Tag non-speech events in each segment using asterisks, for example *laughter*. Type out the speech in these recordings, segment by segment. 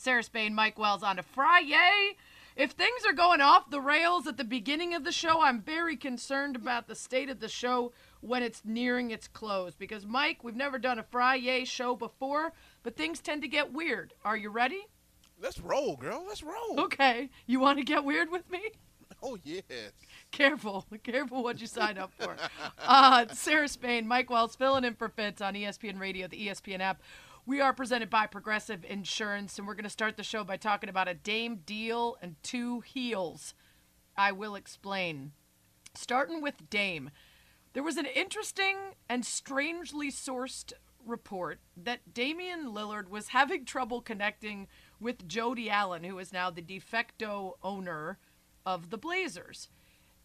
Sarah Spain, Mike Wells on a Friday. If things are going off the rails at the beginning of the show, I'm very concerned about the state of the show when it's nearing its close. Because, Mike, we've never done a Friday show before, but things tend to get weird. Are you ready? Let's roll, girl. Let's roll. Okay. You want to get weird with me? *laughs* Oh, yes. Careful. *laughs* Careful what you sign up for. Uh, Sarah Spain, Mike Wells filling in for Fitz on ESPN Radio, the ESPN app. We are presented by Progressive Insurance, and we're going to start the show by talking about a Dame deal and two heels. I will explain. Starting with Dame, there was an interesting and strangely sourced report that Damian Lillard was having trouble connecting with Jody Allen, who is now the de facto owner of the Blazers.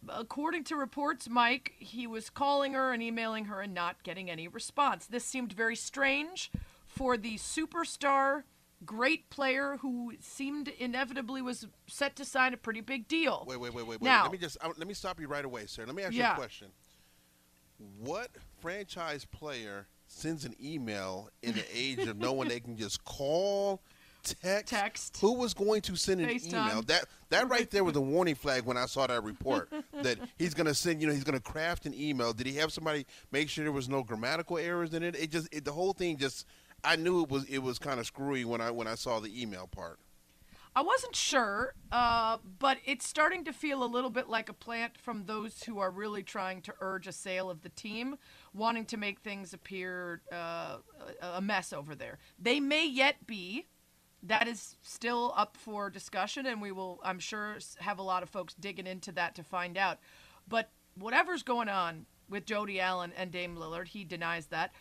According to reports, Mike, he was calling her and emailing her and not getting any response. This seemed very strange for the superstar, great player who seemed inevitably was set to sign a pretty big deal. Wait, wait, wait, wait, wait. Now- let me just let me stop you right away, sir. Let me ask you a question. What franchise player sends an email in the age of knowing they can just call, text? Text. Who was going to send an email? That that right there was a warning flag when I saw that report *laughs* that he's going to send. You know, he's going to craft an email. Did he have somebody make sure there was no grammatical errors in it? It just it, the whole thing just. I knew it was it was kind of screwy when I when I saw the email part. I wasn't sure, uh, but it's starting to feel a little bit like a plant from those who are really trying to urge a sale of the team, wanting to make things appear uh, a mess over there. They may yet be. That is still up for discussion, and we will, I'm sure, have a lot of folks digging into that to find out. But whatever's going on with Jody Allen and Dame Lillard, he denies that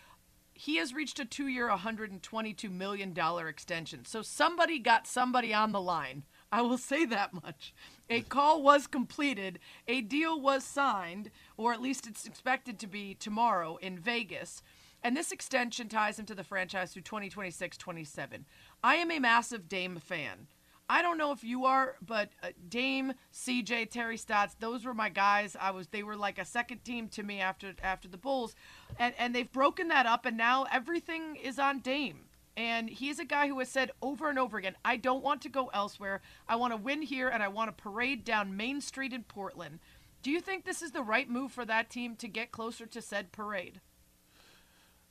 he has reached a two-year, 122 million dollar extension. So somebody got somebody on the line. I will say that much. A call was completed, a deal was signed, or at least it's expected to be tomorrow in Vegas. And this extension ties him to the franchise through 2026 27. I am a massive Dame fan. I don't know if you are, but uh, Dame, CJ, Terry Stotts, those were my guys. I was they were like a second team to me after after the Bulls. And and they've broken that up and now everything is on Dame. And he's a guy who has said over and over again, I don't want to go elsewhere. I want to win here and I want to parade down Main Street in Portland. Do you think this is the right move for that team to get closer to said parade?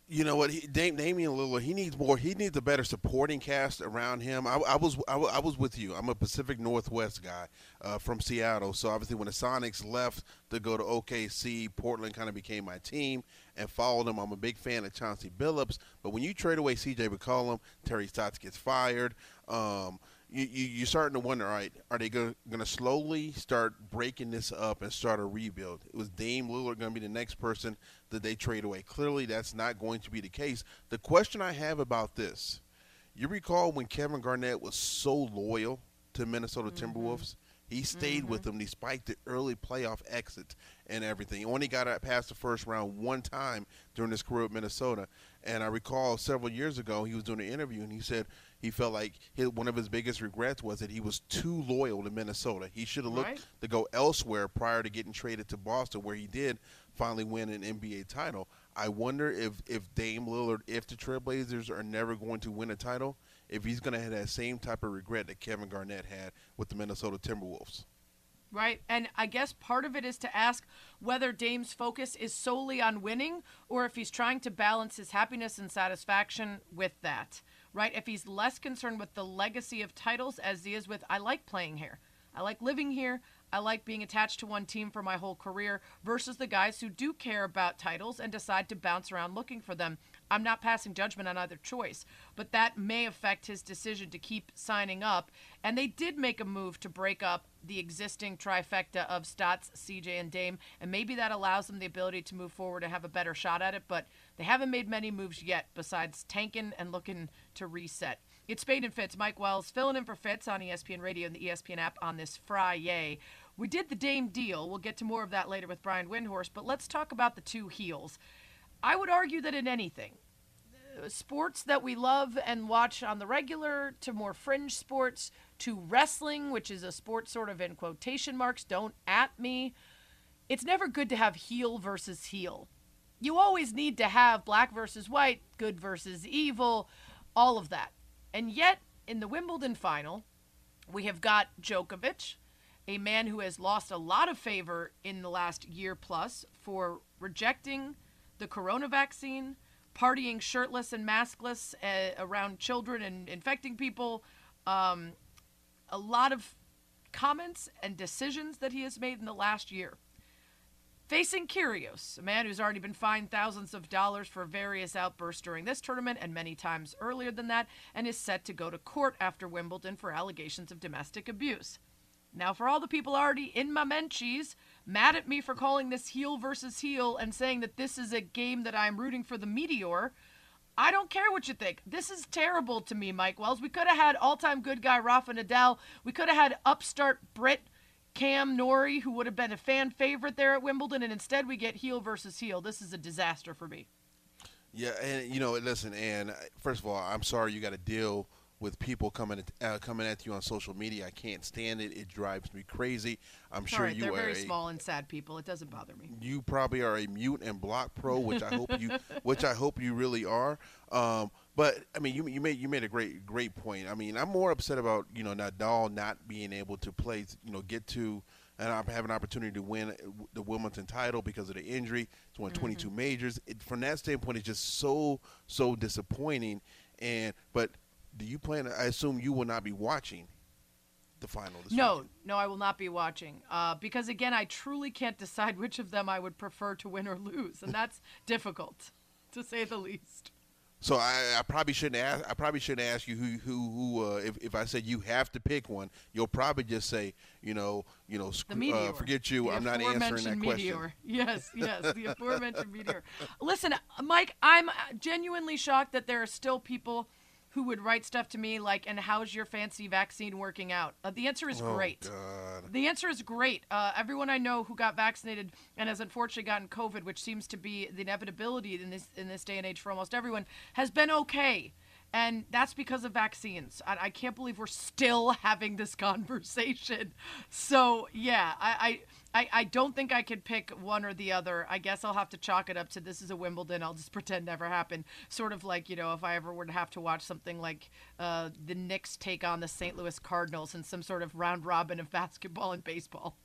You know what? He, Dam- Damian Lillard, he needs more. He needs a better supporting cast around him. I, I was I, I was with you. I'm a Pacific Northwest guy uh, from Seattle. So obviously, when the Sonics left to go to OKC, Portland kind of became my team and followed them. I'm a big fan of Chauncey Billups. But when you trade away C.J. McCollum, Terry Stotts gets fired. Um, you, you, you're starting to wonder, all right, are they going to slowly start breaking this up and start a rebuild? It was Dame Lillard going to be the next person that they trade away? Clearly, that's not going to be the case. The question I have about this, you recall when Kevin Garnett was so loyal to Minnesota mm-hmm. Timberwolves? He stayed with mm-hmm. them despite the early playoff exit and everything. He only got out past the first round one time during his career at Minnesota. And I recall several years ago, he was doing an interview and he said he felt like his, one of his biggest regrets was that he was too loyal to Minnesota. He should have looked Right. to go elsewhere prior to getting traded to Boston, where he did finally win an NBA title. I wonder if, if Dame Lillard, if the Trailblazers are never going to win a title, if he's going to have that same type of regret that Kevin Garnett had with the Minnesota Timberwolves. Right. And I guess part of it is to ask whether Dame's focus is solely on winning or if he's trying to balance his happiness and satisfaction with that. Right? If he's less concerned with the legacy of titles as he is with, I like playing here. I like living here. I like being attached to one team for my whole career versus the guys who do care about titles and decide to bounce around looking for them. I'm not passing judgment on either choice, but that may affect his decision to keep signing up. And they did make a move to break up the existing trifecta of Stotts, CJ, and Dame, and maybe that allows them the ability to move forward and have a better shot at it. But they haven't made many moves yet, besides tanking and looking to reset. It's Spain and Fitz. Mike Wells filling in for Fitz on ESPN Radio and the ESPN app on this Friday. We did the Dame deal. We'll get to more of that later with Brian Windhorst, but let's talk about the two heels. I would argue that in anything, uh, sports that we love and watch on the regular to more fringe sports to wrestling, which is a sport sort of in quotation marks, don't at me. It's never good to have heel versus heel. You always need to have black versus white, good versus evil, all of that. And yet, in the Wimbledon final, we have got Djokovic, a man who has lost a lot of favor in the last year plus for rejecting the corona vaccine, partying shirtless and maskless uh, around children and infecting people. Um, a lot of comments and decisions that he has made in the last year. Facing Kyrgios, a man who's already been fined thousands of dollars for various outbursts during this tournament and many times earlier than that, and is set to go to court after Wimbledon for allegations of domestic abuse. Now, for all the people already in my menchies, mad at me for calling this heel versus heel and saying that this is a game that I'm rooting for the Meteor, I don't care what you think. This is terrible to me, Mike Wells. We could have had all-time good guy Rafa Nadal. We could have had upstart Brit Cam Norrie, who would have been a fan favorite there at Wimbledon, and instead we get heel versus heel. This is a disaster for me. Yeah, and you know, listen, and first of all, I'm sorry you got to deal with people coming at, uh, coming at you on social media. I can't stand it. It drives me crazy. I'm sure right, you they're are very a, small and sad people. It doesn't bother me. You probably are a mute and block pro, which I hope you, *laughs* which I hope you really are. Um, but I mean, you you made you made a great great point. I mean, I'm more upset about you know Nadal not being able to play, you know, get to and have an opportunity to win the Wimbledon title because of the injury. It's won 22 mm-hmm. majors. It, from that standpoint, it's just so so disappointing. And but do you plan? I assume you will not be watching the final. no, weekend. no, I will not be watching uh, because again, I truly can't decide which of them I would prefer to win or lose, and that's *laughs* difficult, to say the least. So I, I, probably shouldn't ask. I probably shouldn't ask you who who who. Uh, if if I said you have to pick one, you'll probably just say you know you know uh, forget you. The I'm not answering that meteor. question. Yes, *laughs* yes, the aforementioned meteor. Listen, Mike, I'm genuinely shocked that there are still people who would write stuff to me like, "And how's your fancy vaccine working out?" Uh, the answer is oh, great. God. The answer is great. Uh, everyone I know who got vaccinated and has unfortunately gotten COVID, which seems to be the inevitability in this in this day and age for almost everyone, has been okay and that's because of vaccines. I, I, can't believe we're still *laughs* having this conversation. So yeah, I, I I I don't think I could pick one or the other. I guess I'll have to chalk it up to this is a Wimbledon. I'll just *laughs* pretend never happened. Sort of like you know if I ever were to have to watch something like uh, the Knicks take on the St. Louis Cardinals in some sort of round robin of *laughs* basketball and baseball.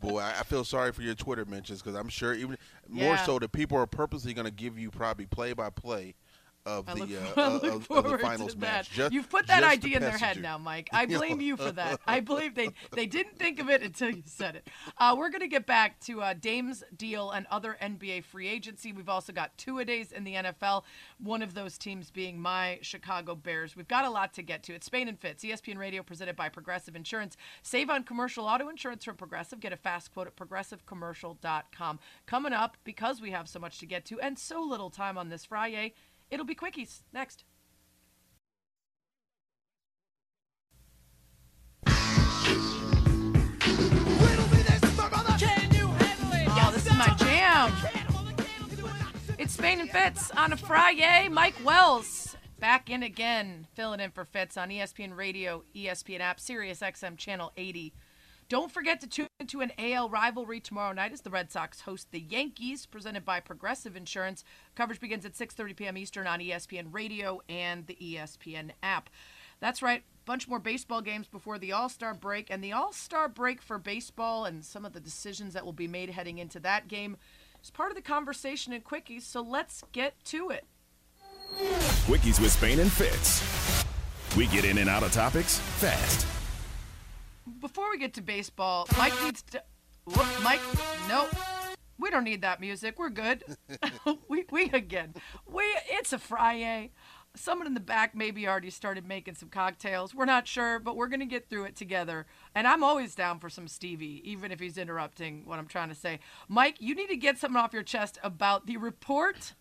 Boy, I, feel sorry for your Twitter mentions because I'm sure even yeah. more so the people are purposely going to give you probably play by play of I the look, uh, *laughs* of, of, the finals match. Just, You've put that idea in their head now, Mike. *laughs* I blame you for that. I believe they they didn't think of it until you said it. Uh, we're going to get back to uh, Dame's deal and other NBA free agency. We've also got two a days in the NFL. One of those teams being my Chicago Bears. We've got a lot to get to. It's Spain and Fitz, ESPN Radio, presented by Progressive Insurance. Save on commercial auto insurance from Progressive. Get a fast quote at progressivecommercial.com. Coming up, because we have so much to get to and so little time on this Friday. It'll be quickies next. Oh, this is my jam. It's Spain and Fitz on a Friday. Mike Wells back in again, filling in for Fitz on ESPN Radio, ESPN app, Sirius XM Channel 80. Don't forget to tune into an AL rivalry tomorrow night as the Red Sox host the Yankees, presented by Progressive Insurance. Coverage begins at 6:30 p.m. Eastern on ESPN Radio and the ESPN app. That's right, bunch more baseball games before the All-Star break, and the All-Star break for baseball and some of the decisions that will be made heading into that game is part of the conversation in Quickies. So let's get to it. Quickies with Spain and Fitz. We get in and out of topics fast before we get to baseball, Mike needs to. Whoop, Mike, nope. We don't need that music. We're good. *laughs* *laughs* we we again. We it's a Friday. Someone in the back maybe already started making some cocktails. We're not sure, but we're gonna get through it together. And I'm always down for some Stevie, even if he's interrupting what I'm trying to say. Mike, you need to get something off your chest about the report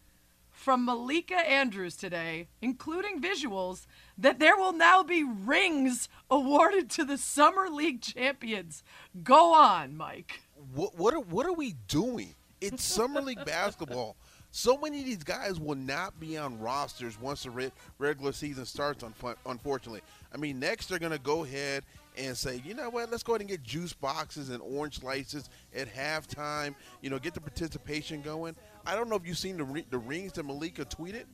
from Malika Andrews today, including visuals, that there will now be rings awarded to the Summer League champions. Go on, Mike. What what are, what are we doing? It's Summer League basketball. So many of these guys will not be on rosters once the re- regular season starts. Unfortunately, I mean, next they're going to go ahead and say, you know what, let's go ahead and get juice boxes and orange slices at halftime. You know, get the participation going. I don't know if you've seen the, re- the rings that Malika tweeted.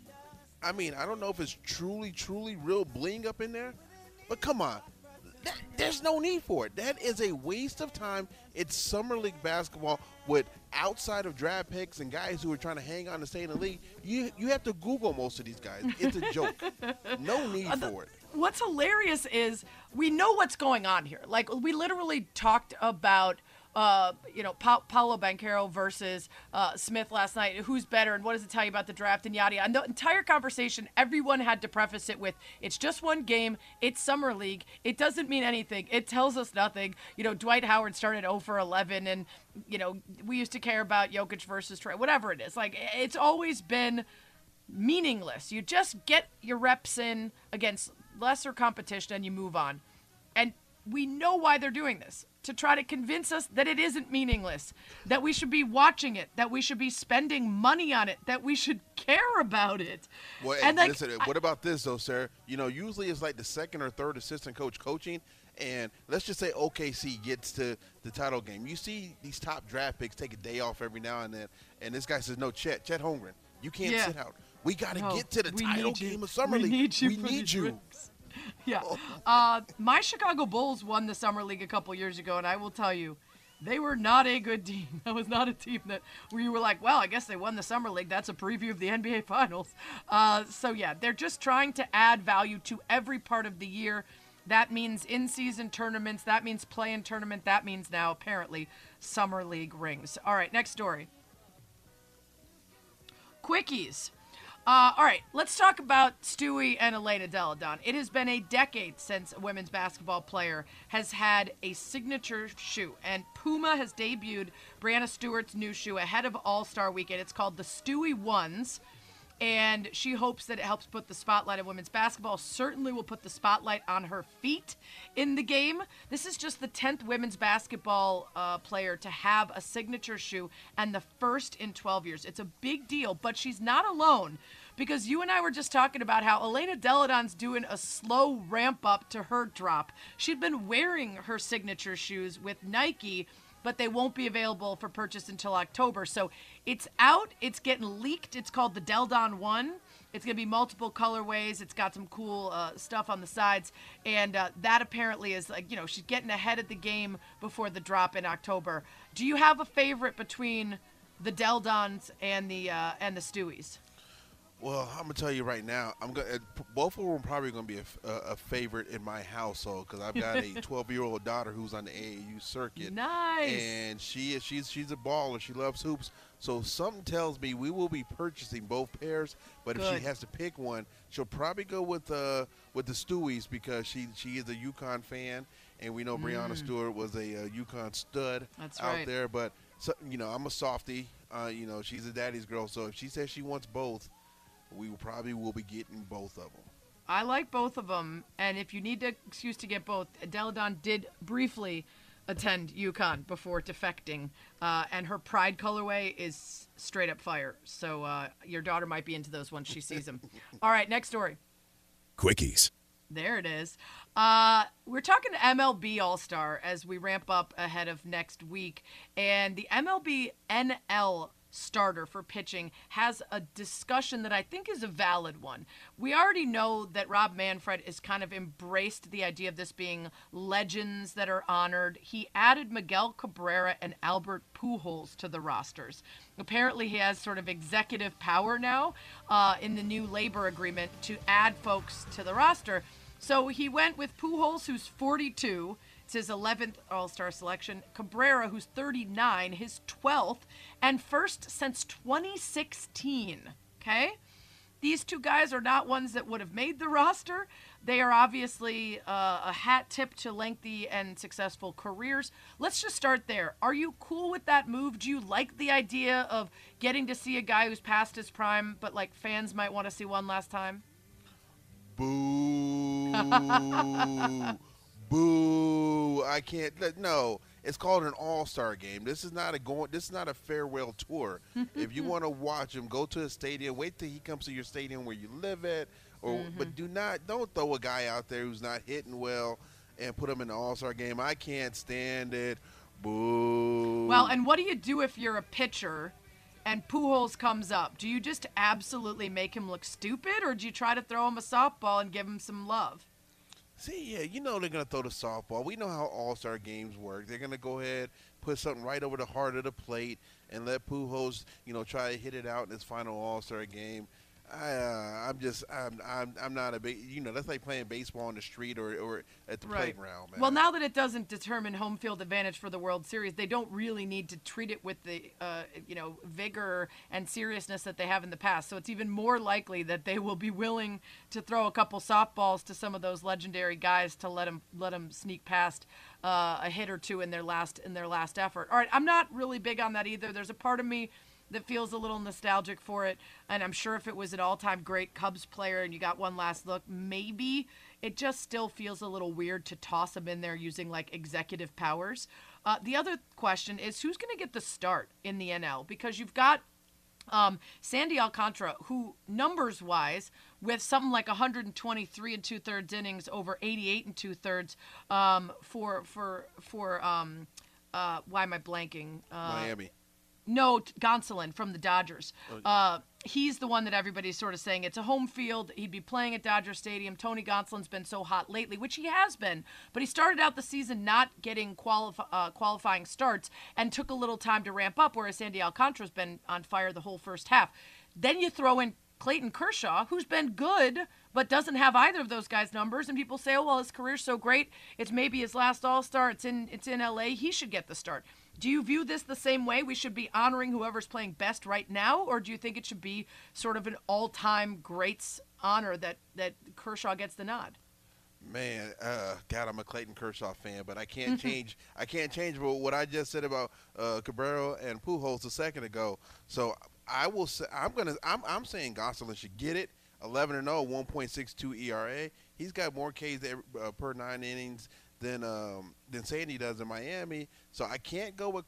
I mean, I don't know if it's truly, truly real bling up in there, but come on. That, there's no need for it. That is a waste of time. It's summer league basketball with outside of draft picks and guys who are trying to hang on to stay in the league. You you have to Google most of these guys. It's a joke. *laughs* no need for it. What's hilarious is we know what's going on here. Like we literally talked about uh, you know, pa- Paolo Banchero versus uh, Smith last night. Who's better, and what does it tell you about the draft, and yada yada. And the entire conversation, everyone had to preface it with, "It's just one game. It's summer league. It doesn't mean anything. It tells us nothing." You know, Dwight Howard started 0 for 11, and you know, we used to care about Jokic versus Trey, whatever it is. Like, it's always been meaningless. You just get your reps in against lesser competition, and you move on. And we know why they're doing this to try to convince us that it isn't meaningless, that we should be watching it, that we should be spending money on it, that we should care about it. Well, and like, listen, I, what about this though, sir? You know, usually it's like the second or third assistant coach coaching, and let's just say OKC gets to the title game. You see these top draft picks take a day off every now and then, and this guy says, "No, Chet, Chet Holmgren, you can't yeah. sit out. We got to no, get to the title game of summer league. we league. Need you we need you." *laughs* yeah. Uh, my Chicago Bulls won the Summer League a couple years ago, and I will tell you, they were not a good team. *laughs* That was not a team that where you were like, well, I guess they won the Summer League. That's a preview of the NBA *laughs* Finals. Uh, so, yeah, they're just trying to add value to every part of the year. That means in season tournaments. That means play in tournament. That means now, apparently, Summer League rings. All right, next story. Quickies. Uh, all right, let's talk about Stewie and Elena Delle Donne. It has been a decade since a women's basketball player has had a signature shoe, and Puma has debuted Breanna Stewart's new shoe ahead of All Star Weekend. It's called the Stewie Ones and she hopes that it helps put the spotlight on women's basketball. Certainly will put the spotlight on her feet in the game. This is just the 10th women's basketball uh, player to have a signature shoe and the first in 12 years. It's a big deal, but she's not alone because you and I were just talking about how Elena Delle Donne's doing a slow ramp up to her drop. She'd been wearing her signature shoes with Nike but they won't be available for purchase until October. So it's out. It's getting leaked. It's called the Donne One. It's going to be multiple colorways. It's got some cool uh, stuff on the sides, and uh, that apparently is like you know she's getting ahead of the game before the drop in October. Do you have a favorite between the Delle Donnes and the uh, and the Stewies? Well, I'm gonna tell you right now. I'm gonna both of them are probably gonna be a, a, a favorite in my household because I've got a *laughs* 12 year old daughter who's on the AAU circuit. Nice. And she is she's she's a baller. She loves hoops. So something tells me we will be purchasing both pairs. But Good. if she has to pick one, she'll probably go with uh with the Stewies because she she is a UConn fan, and we know mm. Breanna Stewart was a, a UConn stud That's out right. there. But so, you know, I'm a softie. Uh, you know, she's a daddy's girl. So if she says she wants both we probably will be getting both of them. I like both of them, and if you need an excuse to get both, Delle Donne did briefly attend UConn before defecting, uh, and her Pride colorway is straight up fire. So uh, your daughter might be into those once she sees them. *laughs* All right, next story. Quickies. There it is. Uh, we're talking MLB All Star as we ramp up ahead of next week, and the MLB NL starter for pitching has a discussion that I think is a valid one. We already know that Rob Manfred has kind of embraced the idea of this being legends that are honored. He added Miguel Cabrera and Albert Pujols to the rosters. Apparently, he has sort of executive power now uh, in the new labor agreement to add folks to the roster. So he went with Pujols, who's 42. It's his 11th All Star selection. Cabrera, who's 39, his 12th, and first since 2016. Okay? These two guys are not ones that would have made the roster. They are obviously uh, a hat tip to lengthy and successful careers. Let's just start there. Are you cool with that move? Do you like the idea of getting to see a guy who's past his prime, but like fans might want to see one last time? Boo. *laughs* Boo! I can't. No, it's called an all-star game. This is not a going. This is not a farewell tour. *laughs* if you want to watch him, go to a stadium. Wait till he comes to your stadium where you live at. Or, mm-hmm. but do not don't throw a guy out there who's not hitting well and put him in the all-star game. I can't stand it. Boo! Well, and what do you do if you're a pitcher? and Pujols comes up, do you just absolutely make him look stupid, or do you try to throw him a softball and give him some love? See, yeah, you know they're gonna throw the softball. We know how All Star games work. They're gonna go ahead, put something right over the heart of the plate, and let Pujols, you know, try to hit it out in his final All Star game. I, uh, I'm just, I'm, I'm, I'm not a big, you know, that's like playing baseball on the street or, or at the Right. playground, man. Well, now that it doesn't determine home field advantage for the World Series, they don't really need to treat it with the, uh, you know, vigor and seriousness that they have in the past. So it's even more likely that they will be willing to throw a couple softballs to some of those legendary guys to let them let them sneak past uh, a hit or two in their last in their last effort. All right, I'm not really big on that either. There's a part of me that feels a little nostalgic for it. And I'm sure if it was an all time great Cubs player and you got one last look, maybe it just still feels a little weird to toss him in there using like executive powers. Uh, the other question is who's going to get the start in the NL? Because you've got um, Sandy Alcantara, who numbers wise, with something like 123 and two thirds innings over 88 and two thirds um, for for for um, uh, why am I blanking? Uh, Miami. No, Gonsolin from the Dodgers. Uh, he's the one that everybody's sort of saying it's a home field. He'd be playing at Dodger Stadium. Tony Gonsolin's been so hot lately, which he has been, but he started out the season not getting qualif- uh, qualifying starts and took a little time to ramp up, whereas Sandy Alcantara's been on fire the whole first half. Then you throw in Clayton Kershaw, who's been good, but doesn't have either of those guys' numbers. And people say, "Oh, well, his career's so great. It's maybe his last All Star. It's in it's in L.A. He should get the start." Do you view this the same way? We should be honoring whoever's playing best right now, or do you think it should be sort of an all-time greats honor that that Kershaw gets the nod? Man, uh, God, I'm a Clayton Kershaw fan, but I can't change. I can't change what I just said about uh, Cabrera and Pujols a second ago. So I will say I'm gonna. I'm, I'm saying Gosselin should get it. 11 and 0, 1.62 ERA. He's got more Ks uh, per nine innings than um, than Sandy does in Miami. So I can't go with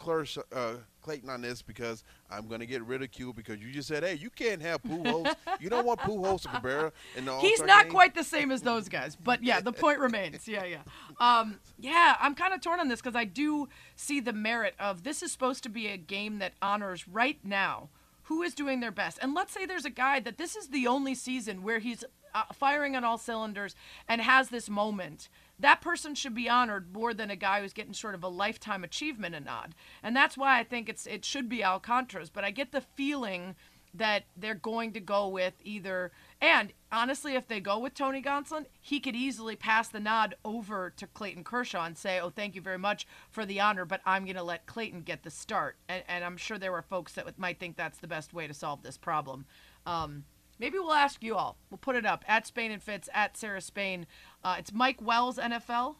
uh, Clayton on this because I'm going to get ridiculed because you just said, hey, you can't have Pujols. you don't want Pujols or Cabrera in the He's not game. quite the same as those guys, but yeah, the point remains. Yeah, yeah. Um, yeah, I'm kind of torn on this because I do see the merit of this is supposed to be a game that honors right now who is doing their best. And let's say there's a guy that this is the only season where he's uh, firing on all cylinders and has this moment. That person should be honored more than a guy who's getting sort of a lifetime achievement a nod. And that's why I think it's it should be Alcantara's. But I get the feeling that they're going to go with either and honestly if they go with Tony Gonsolin, he could easily pass the nod over to Clayton Kershaw and say, "Oh, thank you very much for the honor, but I'm going to let Clayton get the start." And, and I'm sure there were folks that might think that's the best way to solve this problem. Um, maybe we'll ask you all. We'll put it up at Spain and Fitz at Sarah Spain. Uh, it's Mike Wells NFL.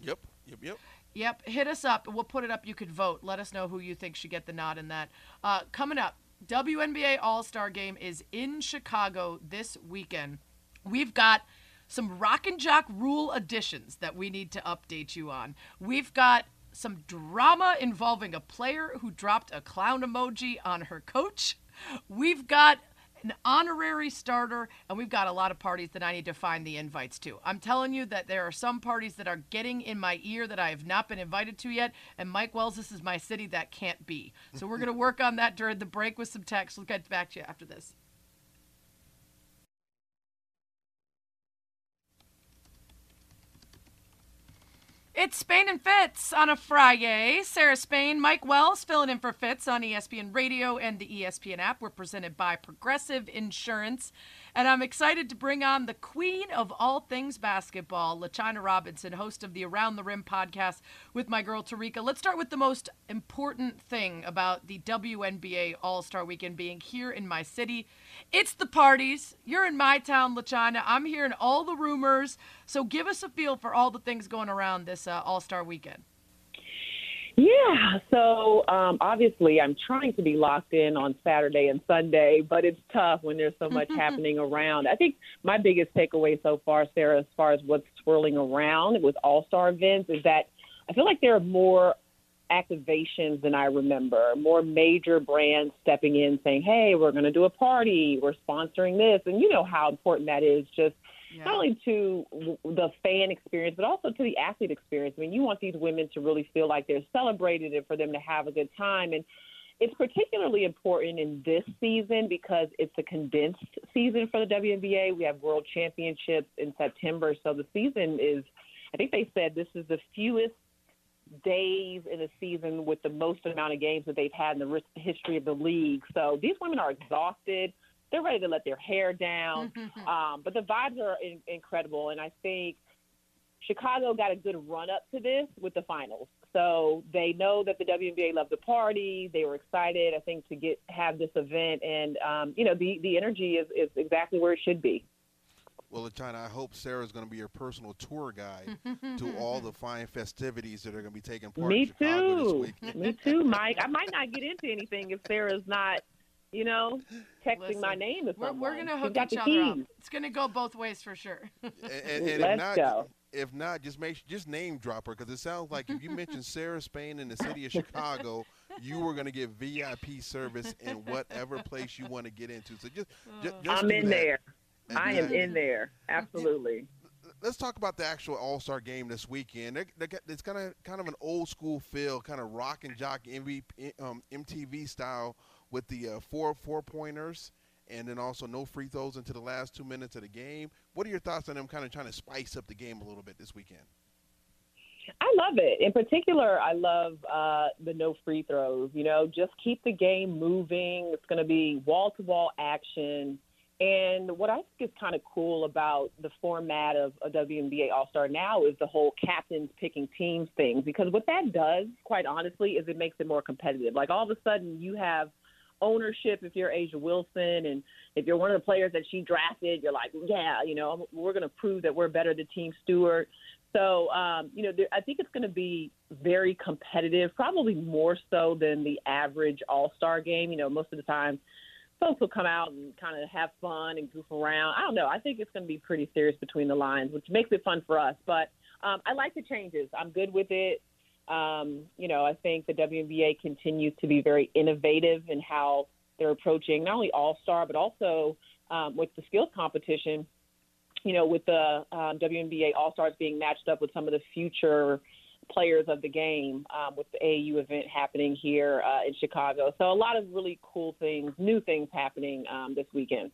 Yep, yep, yep. Yep, hit us up. We'll put it up. You could vote. Let us know who you think should get the nod in that. Uh, coming up, WNBA All Star Game is in Chicago this weekend. We've got some Rock and Jock rule additions that we need to update you on. We've got some drama involving a player who dropped a clown emoji on her coach. We've got an honorary starter, and we've got a lot of parties that I need to find the invites to. I'm telling you that there are some parties that are getting in my ear that I have not been invited to yet, and Mike Wells, this is my city that can't be. So we're going to work on that during the break with some text. We'll get back to you after this. It's Spain and Fitz on a Friday. Sarah Spain, Mike Wells filling in for Fitz on ESPN Radio and the ESPN app. We're presented by Progressive Insurance. And I'm excited to bring on the queen of all things basketball, LaChina Robinson, host of the Around the Rim podcast with my girl Terrika. Let's start with the most important thing about the WNBA All Star Weekend being here in my city. It's the parties. You're in my town, LaChina. I'm hearing all the rumors. So give us a feel for all the things going around this uh, All Star Weekend. Yeah, so um, obviously I'm trying to be locked in on Saturday and Sunday, but it's tough when there's so *laughs* much happening around. I think my biggest takeaway so far, Sarah, as far as what's swirling around with All Star events, is that I feel like there are more activations than I remember, more major brands stepping in saying, hey, we're going to do a party, we're sponsoring this. And you know how important that is just not only to the fan experience, but also to the athlete experience. I mean, you want these women to really feel like they're celebrated and for them to have a good time. And it's particularly important in this season because it's a condensed season for the WNBA. We have World Championships in September, so the season is. I think they said this is the fewest days in a season with the most amount of games that they've had in the history of the league. So these women are exhausted. They're ready to let their hair down. um, but the vibes are in- incredible, and I think Chicago got a good run up to this with the finals. So they know that the WNBA loved the party. They were excited, I think, to get have this event, and um, you know the the energy is, is exactly where it should be. Well, China, I hope Sarah's going to be your personal tour guide to all the *laughs* fine festivities that are going to be taking part Me in Chicago too. this week. Me too, Mike. I might not get into anything if Sarah's not, you know, texting Listen, my name to We're, we're gonna hook each other up. It's gonna go both ways for sure. *laughs* and, and, and Let's if not, go. if not, just make just name drop her because it sounds like if you mention Sarah Spain in the city of Chicago, you were going to get VIP service in whatever place you want to get into. So just, just, uh. just I'm do in that. there. I am in there. Absolutely. Let's talk about the actual All Star game this weekend. They're, they got, it's kind of kind of an old school feel, kind of rock and jock MV, um, MTV style with the uh, four four pointers, and then also no free throws into the last two minutes of the game. What are your thoughts on them kind of trying to spice up the game a little bit this weekend? I love it. In particular, I love uh, the no free throws. You know, just keep the game moving. It's going to be wall to wall action. And what I think is kind of cool about the format of a WNBA All Star now is the whole captains picking teams thing. Because what that does, quite honestly, is it makes it more competitive. Like all of a sudden, you have ownership if you're A'ja Wilson and if you're one of the players that she drafted, you're like, yeah, you know, we're going to prove that we're better than Team Stewart. So, um, you know, there, I think it's going to be very competitive, probably more so than the average All Star game. You know, most of the time, folks will come out and kind of have fun and goof around. I don't know. I think it's going to be pretty serious between the lines, which makes it fun for us. But um, I like the changes. I'm good with it. Um, you know, I think the WNBA continues to be very innovative in how they're approaching not only All Star, but also um, with the skills competition you know, with the um, WNBA All Stars being matched up with some of the future players of the game um, with the AU event happening here uh, in Chicago. So a lot of really cool things, new things happening um, this weekend.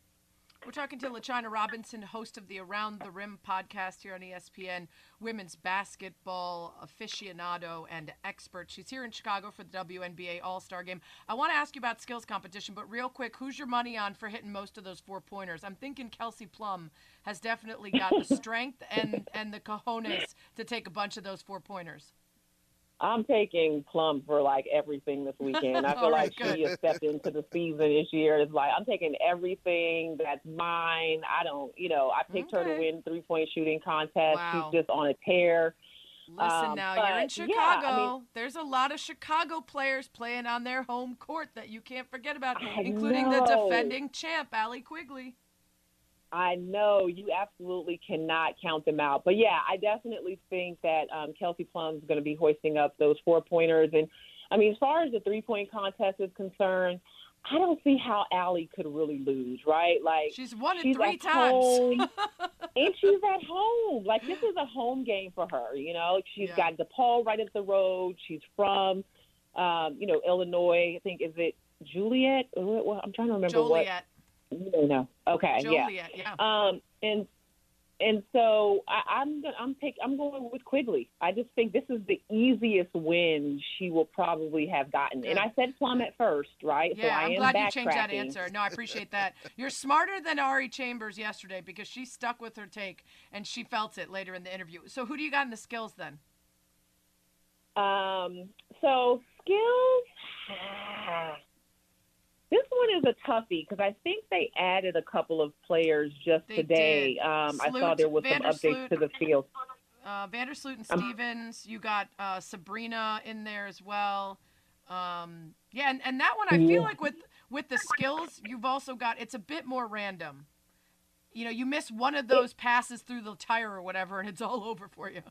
We're talking to LaChina Robinson, host of the Around the Rim podcast here on ESPN, women's basketball aficionado and expert. She's here in Chicago for the WNBA All Star game. I want to ask you about skills competition, but real quick, who's your money on for hitting most of those four pointers? I'm thinking Kelsey Plum has definitely got the *laughs* strength and, and the cojones to take a bunch of those four pointers. I'm taking Plum for like everything this weekend. I *laughs* feel right, like she has stepped into the season this year. It's like I'm taking everything that's mine. I don't, you know, I picked her to win three point shooting contest. Wow. She's just on a tear. Listen Um, now, you're in Chicago. yeah, I mean- There's a lot of Chicago players playing on their home court that you can't forget about, I including the defending champ, Allie Quigley. I know you absolutely cannot count them out. But yeah, I definitely think that um, Kelsey Plum is going to be hoisting up those four pointers. And I mean, as far as the three point contest is concerned, I don't see how Allie could really lose, right? Like She's won it she's three times. home, *laughs* and she's at home. Like this is a home game for her. You know, she's Yeah. got DePaul right at the road. She's from, um, you know, Illinois. I think is it Juliet? Well, I'm trying to remember what. You know. Okay, yeah. Joliet, yeah. Um, and and so I, I'm gonna, I'm pick I'm going with Quigley. I just think this is the easiest win she will probably have gotten. And I said Plum at first, right? so Yeah, I I'm am glad you changed that answer. No, I appreciate that. You're smarter than Ari Chambers yesterday because she stuck with her take and she felt it later in the interview. So who do you got in the skills then? Um, so skills. This one is a toughie because I think they added a couple of players just They today. Um, I saw there was some updates to the field. Uh, Vandersloot and Um, Stevens. You got uh, Sabrina in there as well. Um, yeah, and, and that one I feel Yeah. like with with the skills, you've also got it's a bit more random. You know, you miss one of those passes through the tire or whatever, and it's all *laughs* over for you.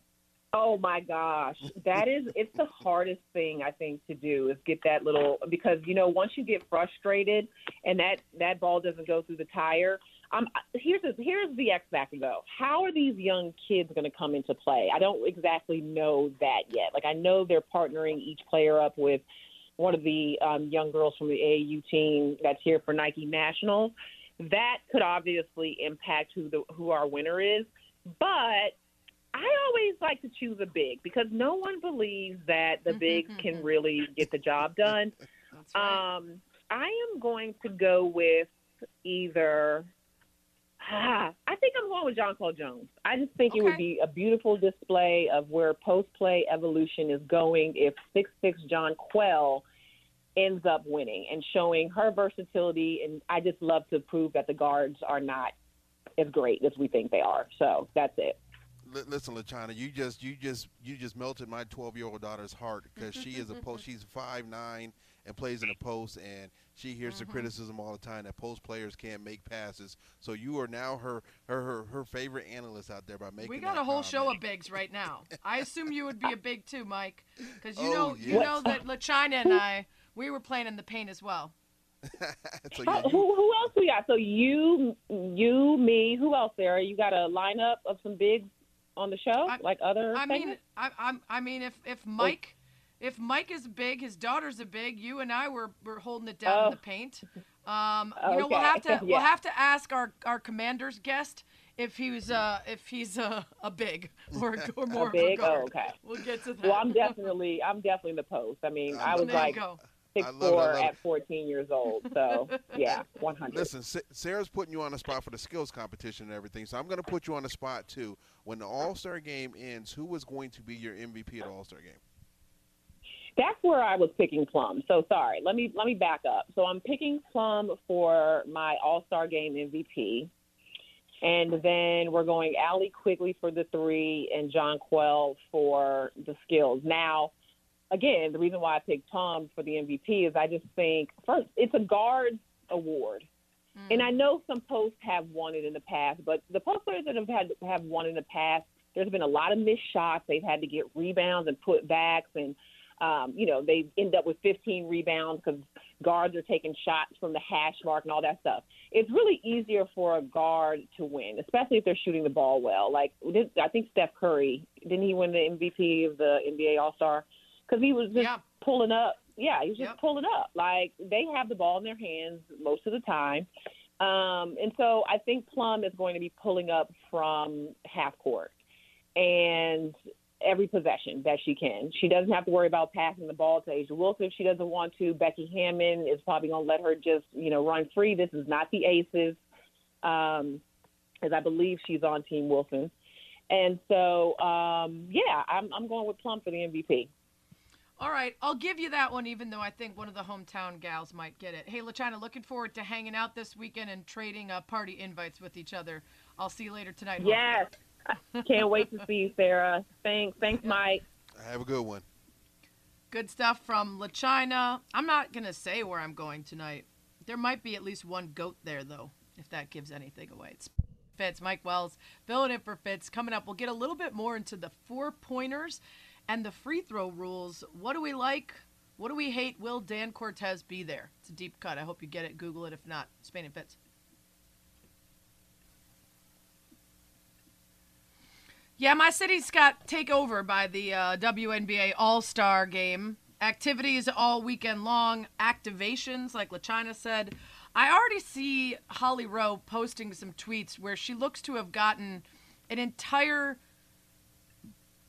Oh my gosh, that is it's the hardest thing I think to do is get that little because you know once you get frustrated and that that ball doesn't go through the tire. Um, here's a, here's the X factor though. How are these young kids going to come into play? I don't exactly know that yet. Like I know they're partnering each player up with one of the um, young girls from the AAU team that's here for Nike Nationals. That could obviously impact who the who our winner is, but I always like to choose a big because no one believes that the bigs can really get the job *laughs* done. Right. Um, I am going to go with either. Ah, I think I'm going with Jonquel Jones. I just think it would be a beautiful display of where post play evolution is going if six six Jonquel ends up winning and showing her versatility. And I just love to prove that the guards are not as great as we think they are. So that's it. Li- Listen, LaChina, you just you just you just melted my 12 year old daughter's heart because she is a post. *laughs* She's five nine and plays in a post, and she hears the mm-hmm. criticism all the time that post players can't make passes. So you are now her her her, her favorite analyst out there by making. we got that a whole show of bigs right now. I assume you would be a big too, Mike, because you Oh, know you know that LaChina and I we were playing in the paint as well. *laughs* so Who, yeah, you, who, who else we got? So you, you, me. Who else, Sarah? You got a lineup of some bigs on the show, I- like other. I mean, segments? I, I'm, I mean, if if Mike, if Mike is big, his daughter's a big. You and I were were holding it down Oh. in the paint. Um, *laughs* you know, we'll have to *laughs* we'll have to ask our our commander's guest if he was uh if he's a a big *laughs* or or more big? of a. Oh, okay. We'll get to that. well, I'm definitely, I'm definitely the post. I mean, I was there like you go. Six I love it, I four at 14 years old. So *laughs* yeah, 100. listen, Sarah's putting you on the spot for the skills competition and everything. So I'm going to put you on the spot too. When the All Star game ends, who is going to be your MVP at All Star game? That's where I was picking Plum. So sorry. Let me let me back up. So I'm picking Plum for my All Star Game MVP, and then we're going Allie Quigley for the three and Jonquel for the skills. Now, again, the reason why I picked Tom for the MVP is I just think first it's a guards award. And I know some posts have won it in the past, but the post players that have had have won in the past, there's been a lot of missed shots. They've had to get rebounds and put backs, and um, you know they end up with 15 rebounds because guards are taking shots from the hash mark and all that stuff. It's really easier for a guard to win, especially if they're shooting the ball well. Like I think Steph Curry didn't he win the MVP of the NBA All Star because he was just Yeah. pulling up. Yeah, he was just Yep. pulling up. Like they have the ball in their hands most of the time. Um, and so I think Plum is going to be pulling up from half court and every possession that she can. She doesn't have to worry about passing the ball to A'ja Wilson if she doesn't want to. Becky Hammon is probably going to let her just, you know, run free. This is not the Aces, um, as I believe she's on Team Wilson. And so, um, yeah, I'm, I'm going with Plum for the MVP. All right, I'll give you that one, even though I think one of the hometown gals might get it. Hey, LaChina, looking forward to hanging out this weekend and trading uh, party invites with each other. I'll see you later tonight. hopefully. Yes. Can't wait to see you, Sarah. Thanks, thanks, Mike. Have a good one. Good stuff from LaChina. I'm not going to say where I'm going tonight. There might be at least one goat there, though, if that gives anything away. It's Fitz, Mike Wells, filling in for Fitz. Coming up, we'll get a little bit more into the four pointers and the free throw rules. What do we like? What do we hate? Will Dan Cortese be there? It's a deep cut. I hope you get it. Google it. If not, Spain and Fitz. Yeah, my city's got taken over by the uh, WNBA All Star game. Activities all weekend long, activations, like LaChina said. I already see Holly Rowe posting some tweets where she looks to have gotten an entire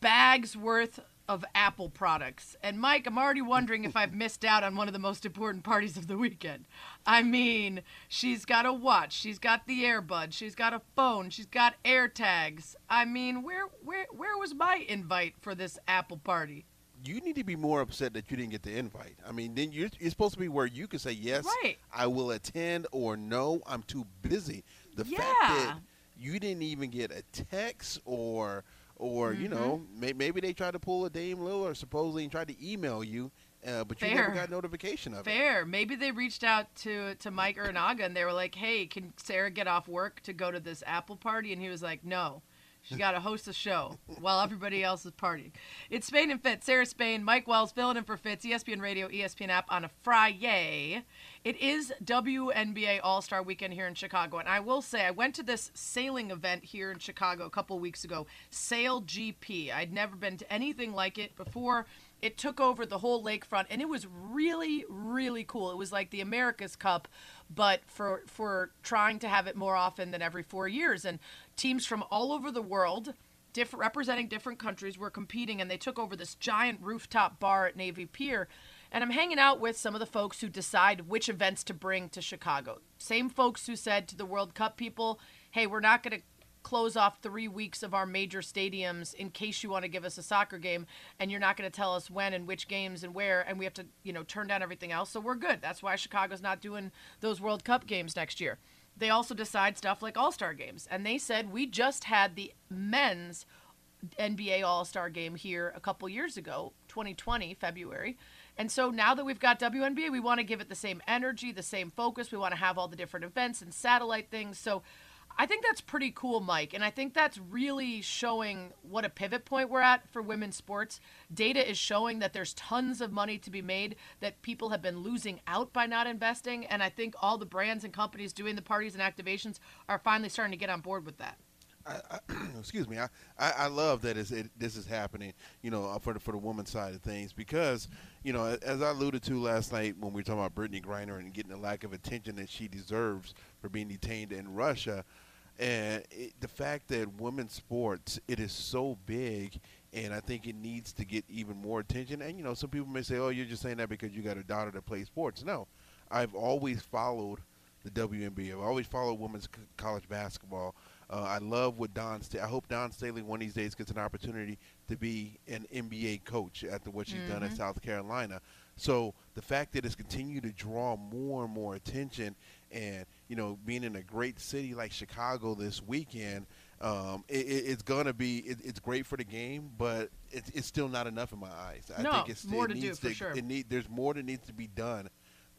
bag's worth of Apple products. And Mike, I'm already wondering if I've missed out on one of the most important parties of the weekend. I mean, she's got a watch, she's got the earbud, she's got a phone, she's got AirTags. I mean, where where where was my invite for this Apple party? You need to be more upset that you didn't get the invite. I mean, then you're, you're supposed to be where you can say yes, Right. I will attend, or no, I'm too busy. The fact that you didn't even get a text or or you know Mm-hmm. may, maybe they tried to pull a Dame Lillard supposedly and tried to email you, uh, but you never got notification of it. Fair. Maybe they reached out to to Mike Ernaga and they were like, "Hey, can Sarah get off work to go to this Apple party?" And he was like, "No." She's got to host a show while everybody else is partying. It's Spain and Fitz. Sarah Spain, Mike Wells filling in for Fitz. ESPN Radio, ESPN app on a Friday. It is WNBA All Star Weekend here in Chicago, and I will say I went to this sailing event here in Chicago a couple weeks ago. Sail GP. I'd never been to anything like it before. It took over the whole lakefront, and it was really, really cool. It was like the America's Cup, but for for trying to have it more often than every four years, and teams from all over the world. Different, representing different countries were competing and they took over this giant rooftop bar at Navy Pier and I'm hanging out with some of the folks who decide which events to bring to Chicago. Same folks who said to the World Cup people, hey, we're not going to close off three weeks of our major stadiums in case you want to give us a soccer game and you're not going to tell us when and which games and where and we have to you know turn down everything else so we're good that's why chicago's not doing those world cup games next year they also decide stuff like all-star games and they said we just had the men's nba all-star game here a couple years ago 2020 february and so now that we've got WNBA, we want to give it the same energy, the same focus. We want to have all the different events and satellite things. So I think that's pretty cool, Mike. And I think that's really showing what a pivot point we're at for women's sports. Data is showing that there's tons of money to be made, that people have been losing out by not investing. And I think all the brands and companies doing the parties and activations are finally starting to get on board with that. I, I, *clears throat* excuse me. I, I, I love that it, this is happening. You know, uh, for the for the woman's side of things because you know, as I alluded to last night when we were talking about Brittney Griner and getting the lack of attention that she deserves for being detained in Russia, and it, the fact that women's sports it is so big, and I think it needs to get even more attention. And you know, some people may say, "Oh, you're just saying that because you got a daughter that plays sports." No, I've always followed the WNBA. I've always followed women's college basketball. Uh, I love what Dawn. St- I hope Dawn Staley one of these days gets an opportunity to be an NBA coach after what she's mm-hmm. done at mm-hmm. South Carolina. So the fact that it's continued to draw more and more attention, and you know, being in a great city like Chicago this weekend, um, it, it's gonna be. It, it's great for the game, but it, it's still not enough in my eyes. I no, think it's more to do for to, sure. It need, there's more that needs to be done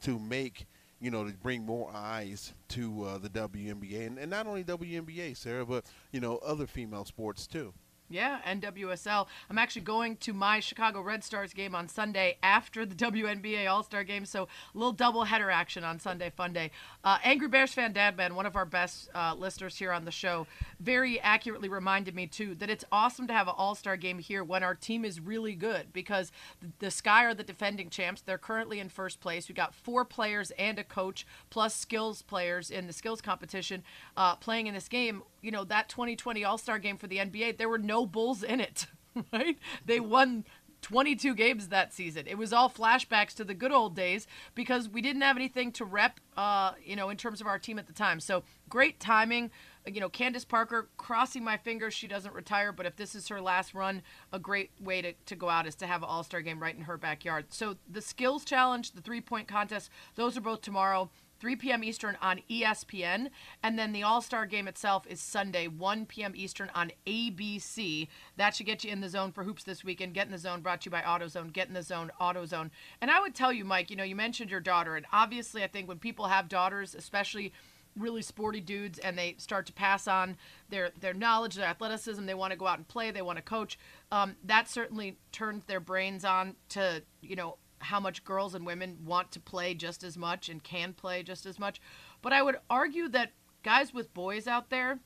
to make you know, to bring more eyes to uh, the WNBA, and, and not only WNBA, Sarah, but you know, other female sports too. Yeah, NWSL. I'm actually going to my Chicago Red Stars game on Sunday after the WNBA All Star game, so a little double header action on Sunday Fun Day. Uh, Angry Bears fan Dadman, one of our best uh, listeners here on the show, very accurately reminded me too that it's awesome to have an All Star game here when our team is really good because the Sky are the defending champs. They're currently in first place. We got four players and a coach plus skills players in the skills competition uh, playing in this game you know, that 2020 All Star game for the NBA, there were no Bulls in it, *laughs* right? They won 22 games that season. It was all flashbacks to the good old days because we didn't have anything to rep, uh, you know, in terms of our team at the time. So great timing. You know, Candace Parker, crossing my fingers she doesn't retire, but if this is her last run, a great way to, to go out is to have an all star game right in her backyard. So the skills challenge, the three point contest, those are both tomorrow. 3 p.m. Eastern on ESPN. And then the All Star game itself is Sunday, 1 p.m. Eastern on ABC. That should get you in the zone for hoops this weekend. Get in the zone brought to you by AutoZone. Get in the zone, AutoZone. And I would tell you, Mike, you know, you mentioned your daughter. And obviously, I think when people have daughters, especially really sporty dudes and they start to pass on their their knowledge their athleticism they want to go out and play they want to coach um, that certainly turns their brains on to you know how much girls and women want to play just as much and can play just as much. But I would argue that guys with boys out there,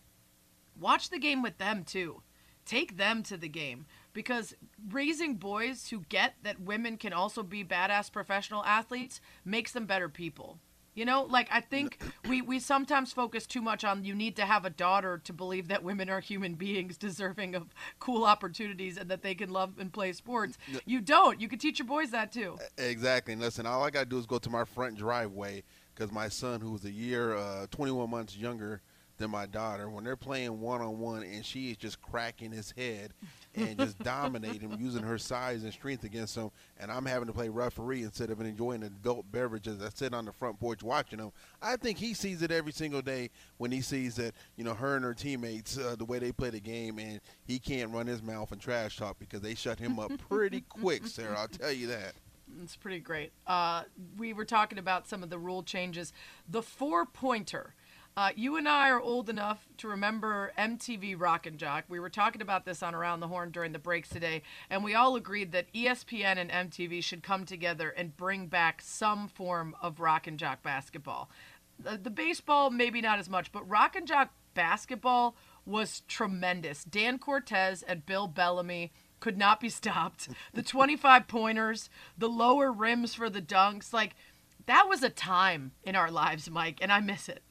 watch the game with them too. Take them to the game because raising boys who get that women can also be badass professional athletes makes them better people. You know, like I think we, we sometimes focus too much on you need to have a daughter to believe that women are human beings *laughs* deserving of cool opportunities and that they can love and play sports. You don't. You can teach your boys that too. Exactly. And listen, all I got to do is go to my front driveway because my son, who's a year, uh, 21 months younger than my daughter, when they're playing one on one and she is just cracking his head and just dominate him, using her size and strength against him, and I'm having to play referee instead of enjoying adult beverages. I sit on the front porch watching him. I think he sees it every single day when he sees that you know her and her teammates uh, the way they play the game, and he can't run his mouth and trash talk because they shut him up pretty quick, Sarah. I'll tell you that. It's pretty great. Uh, we were talking about some of the rule changes. The four pointer uh, you and I are old enough to remember MTV Rock and Jock. We were talking about this on Around the Horn during the breaks today, and we all agreed that ESPN and MTV should come together and bring back some form of Rock and Jock basketball. The, the baseball, maybe not as much, but Rock and Jock basketball was tremendous. Dan Cortese and Bill Bellamy could not be *laughs* stopped. The 25 pointers, the lower rims for the dunks, like that was a time in our lives, Mike, and I miss it.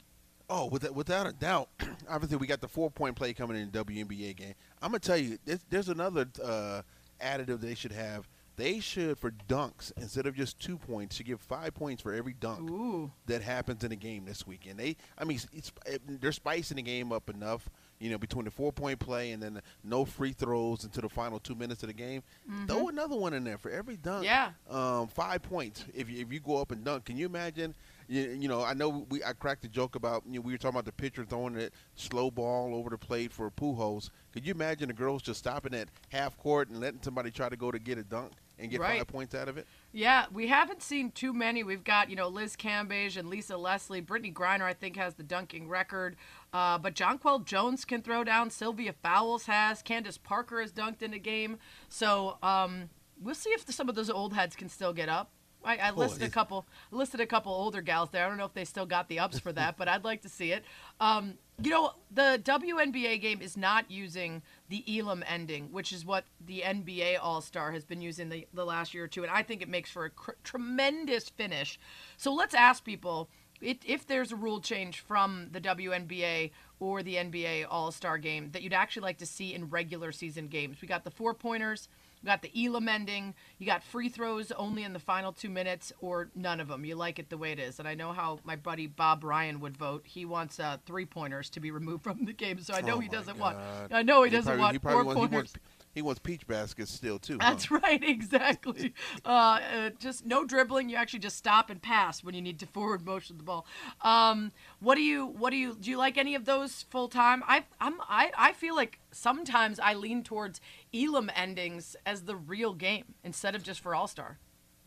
Oh, without, without a doubt. *clears throat* Obviously, we got the four point play coming in the WNBA game. I'm gonna tell you, there's, there's another uh, additive they should have. They should, for dunks, instead of just two points, should give five points for every dunk Ooh. that happens in a game this weekend. They, I mean, it's, it, they're spicing the game up enough, you know, between the four point play and then the no free throws into the final two minutes of the game. Throw another one in there for every dunk. Yeah. Um, five points if you, if you go up and dunk. Can you imagine? You, you know, I know we I cracked a joke about you know we were talking about the pitcher throwing that slow ball over the plate for Pujols. Could you imagine the girls just stopping at half court and letting somebody try to go to get a dunk and get Right. five points out of it? Yeah, we haven't seen too many. We've got, you know, Liz Cambage and Lisa Leslie. Brittney Griner, I think, has the dunking record. Uh, but Jonquel Jones can throw down. Sylvia Fowles has. Candace Parker has dunked in a game. So um, we'll see if some of those old heads can still get up. I, I listed a couple listed a couple older gals there. I don't know if they still got the ups for that, *laughs* but I'd like to see it. Um, you know, the WNBA game is not using the Elam ending, which is what the NBA All Star has been using the, the last year or two, and I think it makes for a cr- tremendous finish. So let's ask people it, if there's a rule change from the WNBA or the NBA All Star game that you'd actually like to see in regular season games. We got the four pointers. We got the Elam ending. You got free throws only in the final two minutes, or none of them. You like it the way it is. And I know how my buddy Bob Ryan would vote. He wants uh, three pointers to be removed from the game. So I know Oh he doesn't want. God. I know he, doesn't probably, want he four wants, he pointers. wants he wants peach baskets still too. huh? That's right, *laughs* exactly. Uh, uh, just no dribbling. You actually just stop and pass when you need to forward motion the ball. Um, what do you? What do you? Do you like any of those full time? I I'm I I feel like sometimes I lean towards Elam endings as the real game instead of just for All Star.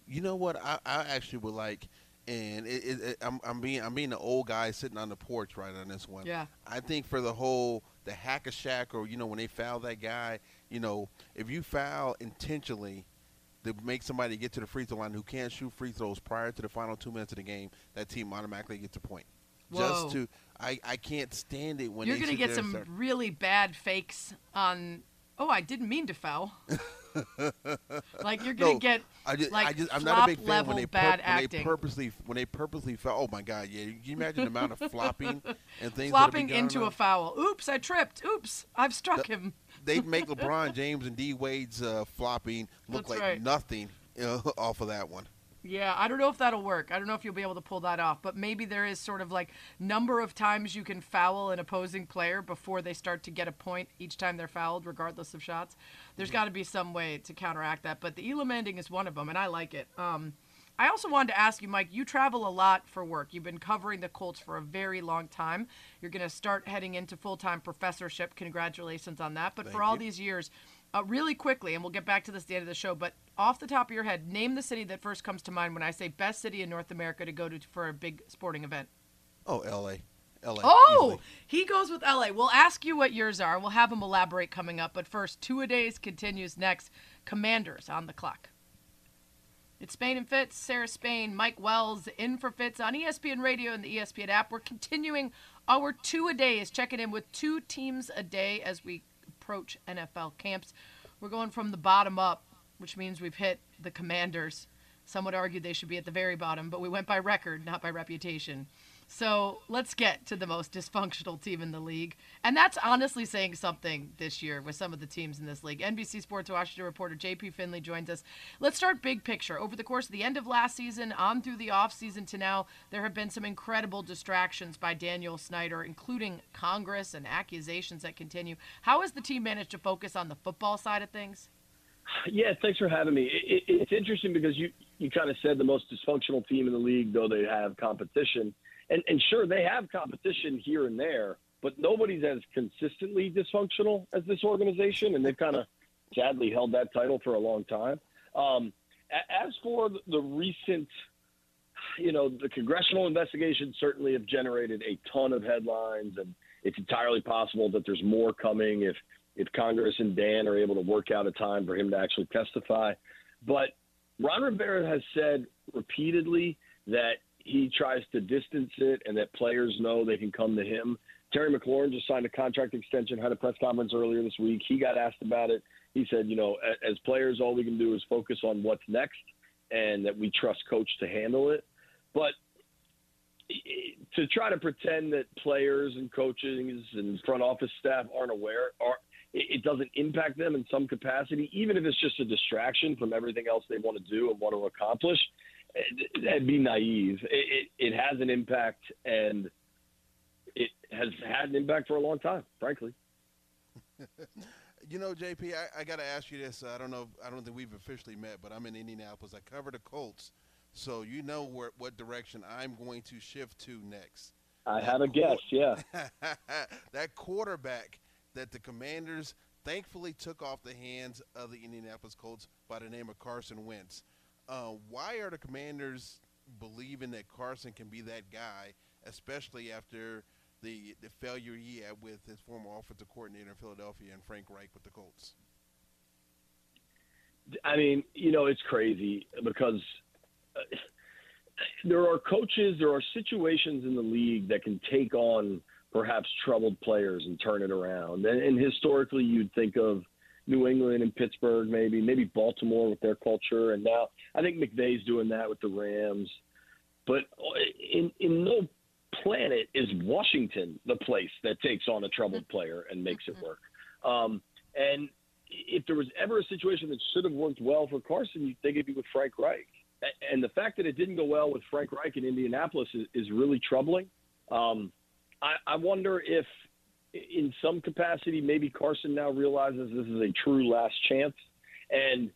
You know what? I, I actually would like, and it, it, it, I'm, I'm being I'm being the old guy sitting on the porch right on this one. Yeah. I think for the whole the hack a Shaq or you know when they foul that guy, you know if you foul intentionally to make somebody get to the free throw line who can't shoot free throws prior to the final two minutes of the game, that team automatically gets a point. Whoa. Just to I, I can't stand it when You're gonna get some start- really bad fakes on. Oh, I didn't mean to foul. *laughs* like you're gonna No, get I just, like I just, I'm not a big fan level when they, bad pur- when they purposely, when they purposely foul. Oh my God, yeah! Can you imagine the amount of flopping *laughs* and things? that would be flopping into on? a foul. Oops, I tripped. Oops, I've struck him. They'd make LeBron James and D Wade's uh, flopping look That's like right. nothing uh, *laughs* off of that one. Yeah, I don't know if that'll work. I don't know if you'll be able to pull that off, but maybe there is sort of like number of times you can foul an opposing player before they start to get a point each time they're fouled, regardless of shots. There's got to be some way to counteract that, but the Elam ending is one of them, and I like it. Um, I also wanted to ask you, Mike. You travel a lot for work. You've been covering the Colts for a very long time. You're going to start heading into full-time professorship. Congratulations on that. But for all you. these years, uh, really quickly, and we'll get back to this at the end of the show. But off the top of your head, name the city that first comes to mind when I say best city in North America to go to for a big sporting event. Oh, L.A. L.A. Oh, easily. he goes with LA. We'll ask you what yours are. We'll have him elaborate coming up. But first, two a days continues next. Commanders on the clock. It's Spain and Fitz, Sarah Spain, Mike Wells in for Fitz on ESPN Radio and the ESPN app. We're continuing our two a days, checking in with two teams a day as we approach NFL camps. We're going from the bottom up, which means we've hit the Commanders. Some would argue they should be at the very bottom, but we went by record, not by reputation. So let's get to the most dysfunctional team in the league. And that's honestly saying something this year with some of the teams in this league. NBC Sports Washington reporter JP Finley joins us. Let's start big picture. Over the course of the end of last season, on through the offseason to now, there have been some incredible distractions by Daniel Snyder, including Congress and accusations that continue. How has the team managed to focus on the football side of things? Yeah, thanks for having me. It, it, it's interesting because you, you kind of said the most dysfunctional team in the league, though they have competition. And, and sure, they have competition here and there, but nobody's as consistently dysfunctional as this organization, and they've kind of sadly held that title for a long time. Um, as for the recent, you know, the congressional investigations certainly have generated a ton of headlines, and it's entirely possible that there's more coming if if Congress and Dan are able to work out a time for him to actually testify. But Ron Rivera has said repeatedly that he tries to distance it and that players know they can come to him. Terry McLaurin just signed a contract extension, had a press conference earlier this week. He got asked about it. He said, you know, as players, all we can do is focus on what's next and that we trust coach to handle it. But to try to pretend that players and coaches and front office staff aren't aware, are, it doesn't impact them in some capacity, even if it's just a distraction from everything else they want to do and want to accomplish, that'd be naive. It, it, it has an impact, and it has had an impact for a long time, frankly. *laughs* you know, JP, I, I got to ask you this. I don't know. I don't think we've officially met, but I'm in Indianapolis. I cover the Colts, so you know where, what direction I'm going to shift to next. I have a guess. Yeah, *laughs* that quarterback that the Commanders thankfully took off the hands of the Indianapolis Colts by the name of Carson Wentz. Uh, why are the Commanders believing that Carson can be that guy, especially after the the failure he had with his former offensive coordinator in Philadelphia and Frank Reich with the Colts? I mean, you know, it's crazy because uh, there are coaches, there are situations in the league that can take on perhaps troubled players and turn it around. And, and historically, you'd think of New England and Pittsburgh, maybe maybe Baltimore with their culture, and now I think McVay's doing that with the Rams. But in in no planet is Washington the place that takes on a troubled player and makes it work. Um, and if there was ever a situation that should have worked well for Carson, you'd think it'd be with Frank Reich. And the fact that it didn't go well with Frank Reich in Indianapolis is, is really troubling. Um, I, I wonder if, in some capacity, maybe Carson now realizes this is a true last chance. And,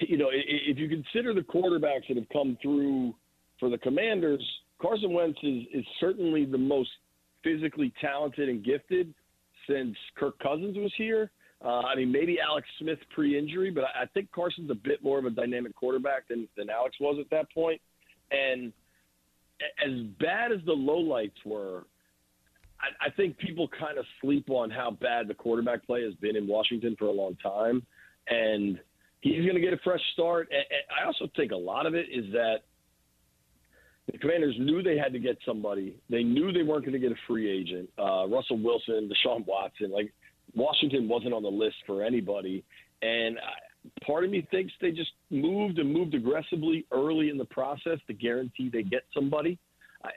you know, if you consider the quarterbacks that have come through for the Commanders, Carson Wentz is, is certainly the most physically talented and gifted since Kirk Cousins was here. Uh, I mean, maybe Alex Smith pre-injury, but I, I think Carson's a bit more of a dynamic quarterback than, than Alex was at that point. And as bad as the lowlights were, I, I think people kind of sleep on how bad the quarterback play has been in Washington for a long time, and he's going to get a fresh start. And, and I also think a lot of it is that the Commanders knew they had to get somebody. They knew they weren't going to get a free agent. Uh, Russell Wilson, Deshaun Watson, like Washington wasn't on the list for anybody, and. I, part of me thinks they just moved and moved aggressively early in the process to guarantee they get somebody. I,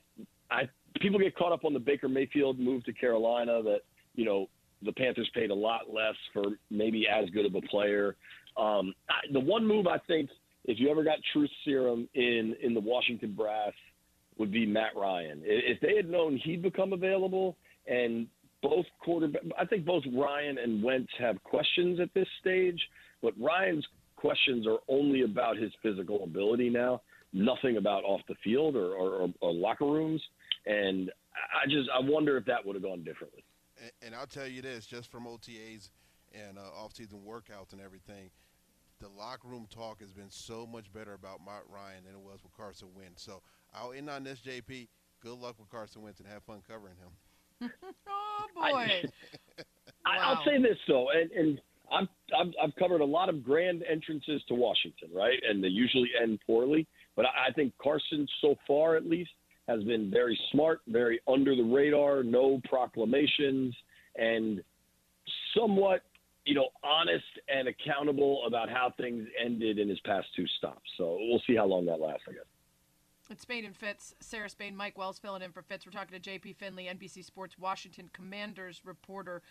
I people get caught up on the Baker Mayfield move to Carolina that, you know, the Panthers paid a lot less for maybe as good of a player. Um, I, the one move I think, if you ever got truth serum in in the Washington brass, would be Matt Ryan. If they had known he'd become available, and both quarterback, I think both Ryan and Wentz have questions at this stage, but Ryan's questions are only about his physical ability now, nothing about off the field or, or, or locker rooms. And I just I wonder if that would have gone differently. And, and I'll tell you this, just from OTAs and uh, off-season workouts and everything, the locker room talk has been so much better about Matt Ryan than it was with Carson Wentz. So I'll end on this, JP. Good luck with Carson Wentz and have fun covering him. *laughs* oh boy! I, wow. will say this though, and, and I've, I've, I've covered a lot of grand entrances to Washington, right? And they usually end poorly. But I, I think Carson, so far at least, has been very smart, very under the radar, no proclamations, and somewhat, you know, honest and accountable about how things ended in his past two stops. So we'll see how long that lasts, I guess. It's Spain and Fitz. Sarah Spain, Mike Wells filling in for Fitz. We're talking to JP Finley, NBC Sports Washington Commanders reporter.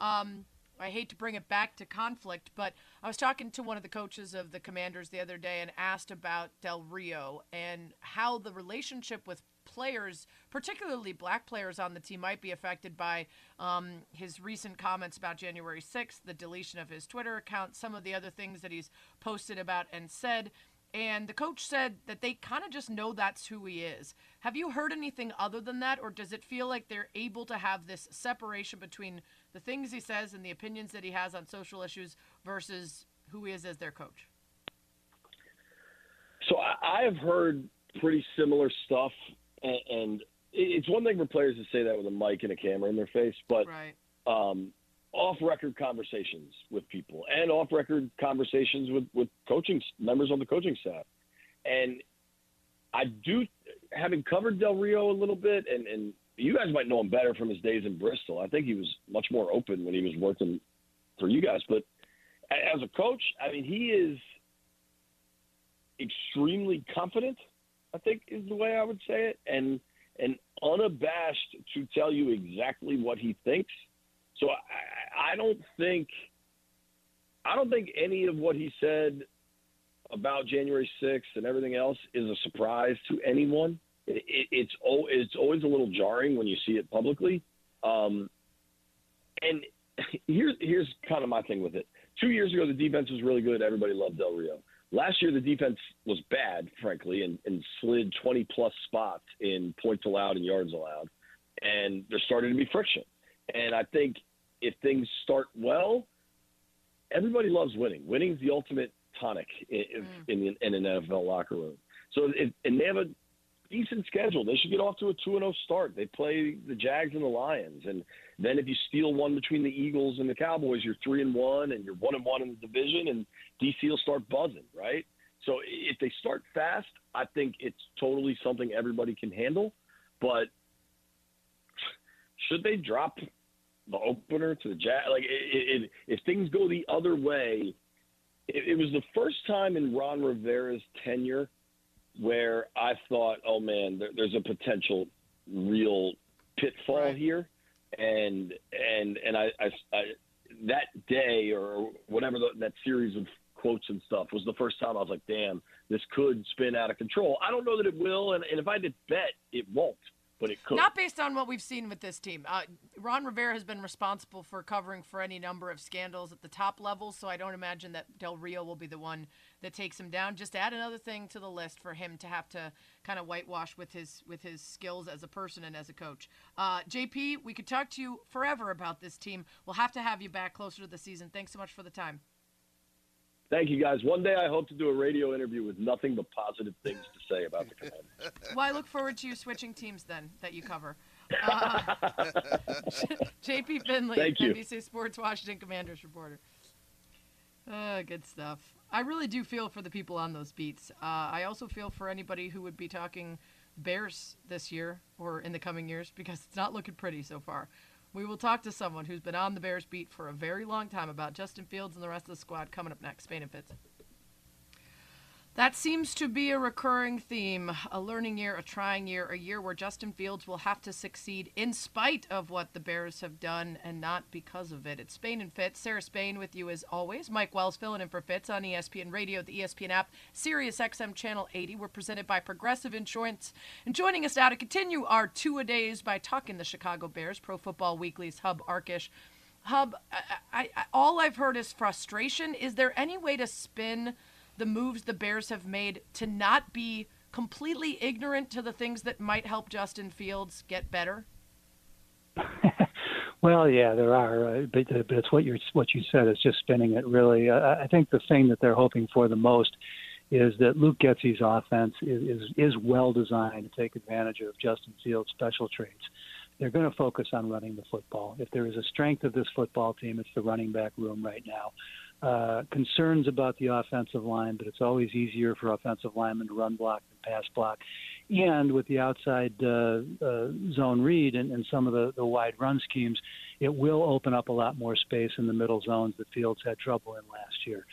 Um, I hate to bring it back to conflict, but I was talking to one of the coaches of the Commanders the other day and asked about Del Rio and how the relationship with players, particularly black players on the team, might be affected by um, his recent comments about January 6th, the deletion of his Twitter account, some of the other things that he's posted about and said. And the coach said that they kind of just know that's who he is. Have you heard anything other than that, or does it feel like they're able to have this separation between the things he says and the opinions that he has on social issues versus who he is as their coach? So I have heard pretty similar stuff and, and it's one thing for players to say that with a mic and a camera in their face, but right. um, off-record conversations with people and off-record conversations with with coaching members on the coaching staff, and I do, having covered Del Rio a little bit and and you guys might know him better from his days in Bristol. I think he was much more open when he was working for you guys. But as a coach, I mean, he is extremely confident. I think is the way I would say it, and and unabashed to tell you exactly what he thinks. So I, I don't think I don't think any of what he said about January 6th and everything else is a surprise to anyone. It, it, it's it's always a little jarring when you see it publicly. Um, and *laughs* here's here's kind of my thing with it. Two years ago, the defense was really good. Everybody loved Del Rio. Last year, the defense was bad, frankly, and, and slid 20 plus spots in points allowed and yards allowed. And there started to be friction. And I think if things start well, everybody loves winning. Winning is the ultimate tonic in, mm. in, in, an NFL locker room. So, it, and they have a decent schedule. They should get off to a 2 0 start. They play the Jags and the Lions. And then if you steal one between the Eagles and the Cowboys, you're 3 and 1 and you're 1 and 1 in the division, and DC will start buzzing, right? So if they start fast, I think it's totally something everybody can handle. But should they drop the opener to the Jags? Like, it, it, if things go the other way, it, it was the first time in Ron Rivera's tenure where I thought, oh man, there, there's a potential real pitfall right. here, and and and I, I, I that day or whatever the, that series of quotes and stuff was the first time I was like, damn, this could spin out of control. I don't know that it will, and, and if I did bet, it won't but it could. Not based on what we've seen with this team. Uh, Ron Rivera has been responsible for covering for any number of scandals at the top level, so I don't imagine that Del Rio will be the one that takes him down. Just add another thing to the list for him to have to kind of whitewash with his with his skills as a person and as a coach. Uh, JP, we could talk to you forever about this team. We'll have to have you back closer to the season. Thanks so much for the time. Thank you, guys. One day I hope to do a radio interview with nothing but positive things to say about the Commanders. *laughs* Well, I look forward to you switching teams then that you cover. Uh, *laughs* JP Finley, Thank you. NBC Sports Washington Commanders reporter. Uh, good stuff. I really do feel for the people on those beats. Uh, I also feel for anybody who would be talking Bears this year or in the coming years because it's not looking pretty so far. We will talk to someone who's been on the Bears beat for a very long time about Justin Fields and the rest of the squad coming up next. Spain and Fitz. That seems to be a recurring theme a learning year, a trying year, a year where Justin Fields will have to succeed in spite of what the Bears have done and not because of it. It's Spain and Fitz. Sarah Spain with you as always. Mike Wells filling in for Fitz on ESPN Radio, the ESPN app, Sirius XM Channel 80. We're presented by Progressive Insurance. And joining us now to continue our two a days by talking the Chicago Bears, Pro Football Weekly's Hub Arkush. Hub, I, I, all I've heard is frustration. Is there any way to spin – the moves the Bears have made to not be completely ignorant to the things that might help Justin Fields get better? *laughs* well, yeah, there are, uh, but, uh, but it's what you what you said is just spinning it. Really, uh, I think the thing that they're hoping for the most is that Luke Getsy's offense is, is is well designed to take advantage of Justin Fields' special traits. They're going to focus on running the football. If there is a strength of this football team, it's the running back room right now uh, concerns about the offensive line, but it's always easier for offensive linemen to run block than pass block. And with the outside uh, uh, zone read and, and some of the, the wide run schemes, it will open up a lot more space in the middle zones that Fields had trouble in last year.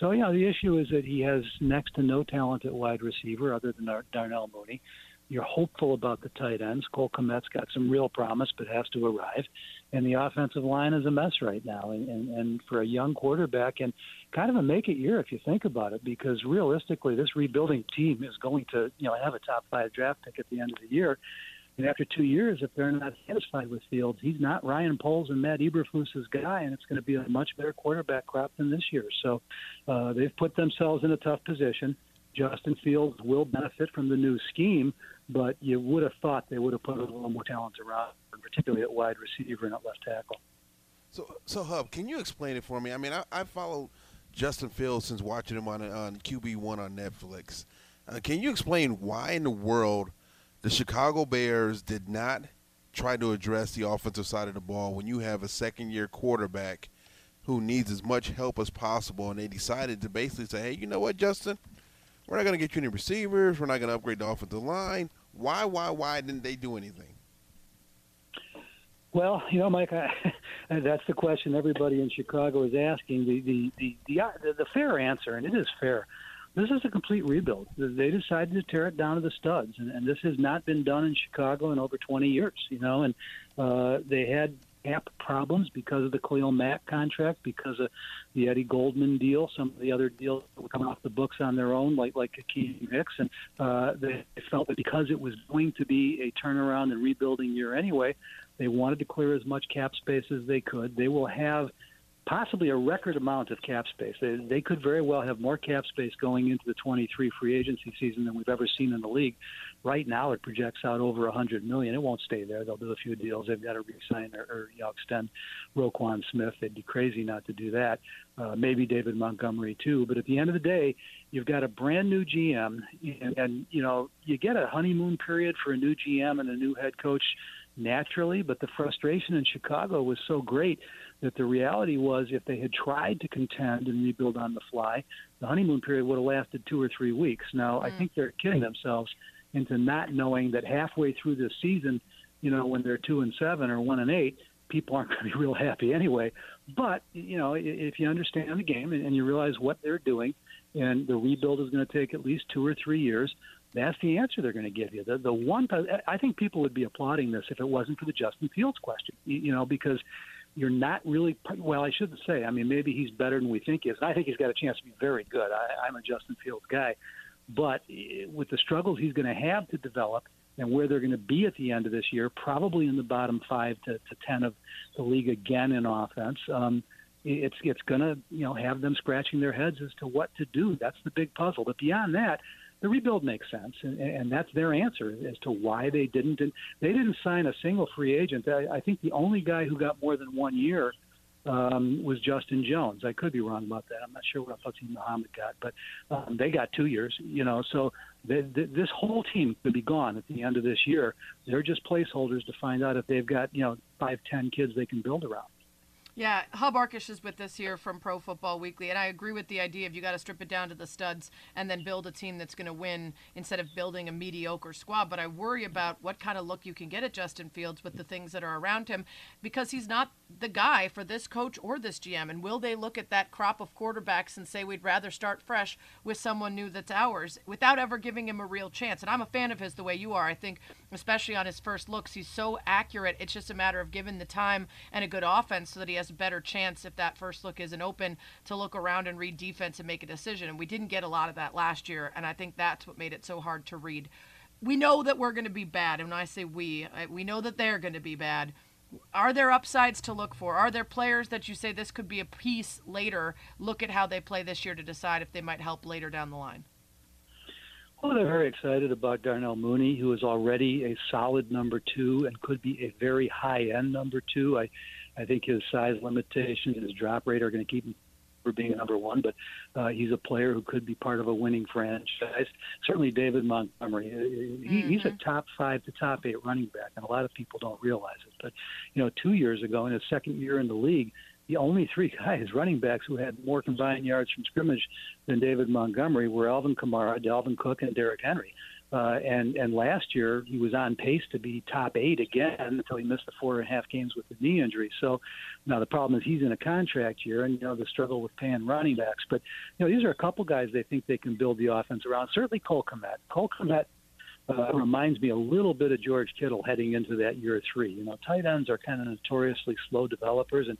So, yeah, the issue is that he has next to no talent at wide receiver other than Darnell Mooney. You're hopeful about the tight ends. Cole Kmet's got some real promise, but has to arrive. And the offensive line is a mess right now. And, and, and for a young quarterback, and kind of a make it year if you think about it, because realistically, this rebuilding team is going to, you know, have a top five draft pick at the end of the year. And after two years, if they're not satisfied with Fields, he's not Ryan Poles and Matt Eberflus's guy, and it's going to be a much better quarterback crop than this year. So uh, they've put themselves in a tough position. Justin Fields will benefit from the new scheme, but you would have thought they would have put a little more talent around, particularly at wide receiver and at left tackle. So, so Hub, can you explain it for me? I mean, I, I followed Justin Fields since watching him on on QB one on Netflix. Uh, can you explain why in the world the Chicago Bears did not try to address the offensive side of the ball when you have a second year quarterback who needs as much help as possible, and they decided to basically say, "Hey, you know what, Justin? We're not going to get you any receivers. We're not going to upgrade the offensive line. Why, why, why didn't they do anything? Well, you know, Mike, *laughs* I, that's the question everybody in Chicago is asking. The the, the the the the fair answer, and it is fair. This is a complete rebuild. They decided to tear it down to the studs, and, and this has not been done in Chicago in over 20 years. You know, and uh, they had cap problems because of the Khalil Mack contract, because of the Eddie Goldman deal, some of the other deals that were coming off the books on their own, like like Akiem Hicks, and uh, they felt that because it was going to be a turnaround and rebuilding year anyway, they wanted to clear as much cap space as they could. They will have possibly a record amount of cap space. They, they could very well have more cap space going into the 23 free agency season than we've ever seen in the league. Right now, it projects out over 100 million. It won't stay there. They'll do a few deals. They've got to re-sign or, or you know, extend Roquan Smith. They'd be crazy not to do that. Uh, maybe David Montgomery too. But at the end of the day, you've got a brand new GM, and, and you know you get a honeymoon period for a new GM and a new head coach naturally. But the frustration in Chicago was so great that the reality was if they had tried to contend and rebuild on the fly, the honeymoon period would have lasted two or three weeks. Now, mm. I think they're kidding themselves into not knowing that halfway through this season, you know, when they're two and seven or one and eight, people aren't *laughs* going to be real happy anyway. But you know, if you understand the game and you realize what they're doing, and the rebuild is going to take at least two or three years, that's the answer they're going to give you. The the one I think people would be applauding this if it wasn't for the Justin Fields question. You know, because you're not really well. I shouldn't say. I mean, maybe he's better than we think he is. I think he's got a chance to be very good. I, I'm a Justin Fields guy, but eh, with the struggles he's going to have to develop and where they're going to be at the end of this year, probably in the bottom five to, to ten of the league again in offense. Um, it's it's going to you know have them scratching their heads as to what to do. That's the big puzzle. But beyond that, the rebuild makes sense, and, and that's their answer as to why they didn't. And they didn't sign a single free agent. I, I think the only guy who got more than one year um, was Justin Jones. I could be wrong about that. I'm not sure what Fatim Muhammad got, but um, they got two years. You know, so they, they, this whole team could be gone at the end of this year. They're just placeholders to find out if they've got you know five, ten kids they can build around. Yeah, Hub Arkush is with us here from Pro Football Weekly, and I agree with the idea of you got to strip it down to the studs and then build a team that's going to win instead of building a mediocre squad. But I worry about what kind of look you can get at Justin Fields with the things that are around him because he's not the guy for this coach or this GM. And will they look at that crop of quarterbacks and say we'd rather start fresh with someone new that's ours without ever giving him a real chance? And I'm a fan of his the way you are. I think, especially on his first looks, he's so accurate. It's just a matter of giving the time and a good offense so that he has better chance if that first look isn't open to look around and read defense and make a decision. And we didn't get a lot of that last year, and I think that's what made it so hard to read. We know that we're going to be bad, and when I say we, we know that they're going to be bad. Are there upsides to look for? Are there players that you say this could be a piece later? Look at how they play this year to decide if they might help later down the line. Well, they're very excited about Darnell Mooney, who is already a solid number two and could be a very high end number two. I I think his size limitations and his drop rate are going to keep him for being a number one, but uh, he's a player who could be part of a winning franchise. Certainly, David Montgomery. He, mm-hmm. He's a top five to top eight running back, and a lot of people don't realize it. But you know, two years ago, in his second year in the league, the only three *laughs* guys, running backs, who had more combined yards from scrimmage than David Montgomery were Alvin Kamara, Dalvin Cook, and Derrick Henry. Uh, and and last year he was on pace to be top eight again until he missed the four and a half games with the knee injury. So now the problem is he's in a contract year, and you know the struggle with paying running backs. But you know these are a couple guys they think they can build the offense around. Certainly Cole Kmet. Cole Kmet uh, reminds me a little bit of George Kittle heading into that year three. You know, tight ends are kind of notoriously slow developers, and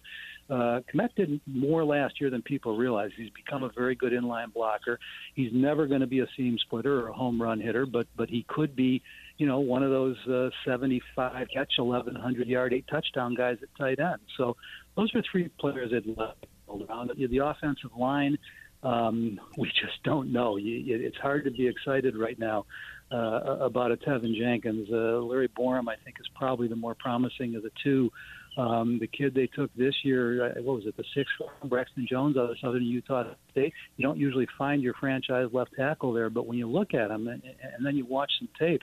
uh, Kmet did more last year than people realize. He's become a very good inline blocker. He's never going to be a seam splitter or a home run hitter, but but he could be, you know, one of those uh, 75 catch, 1100 yard, eight touchdown guys at tight end. So those are three players that left around. The, offensive line, um, we just don't know. It's hard to be excited right now uh, about a Teven Jenkins. Uh, Larry Borom, I think, is probably the more promising of the two. Um, the kid they took this year, uh, what was it, the sixth Braxton Jones out of Southern Utah State. You don't usually find your franchise left tackle there, but when you look at him and, and then you watch some tape,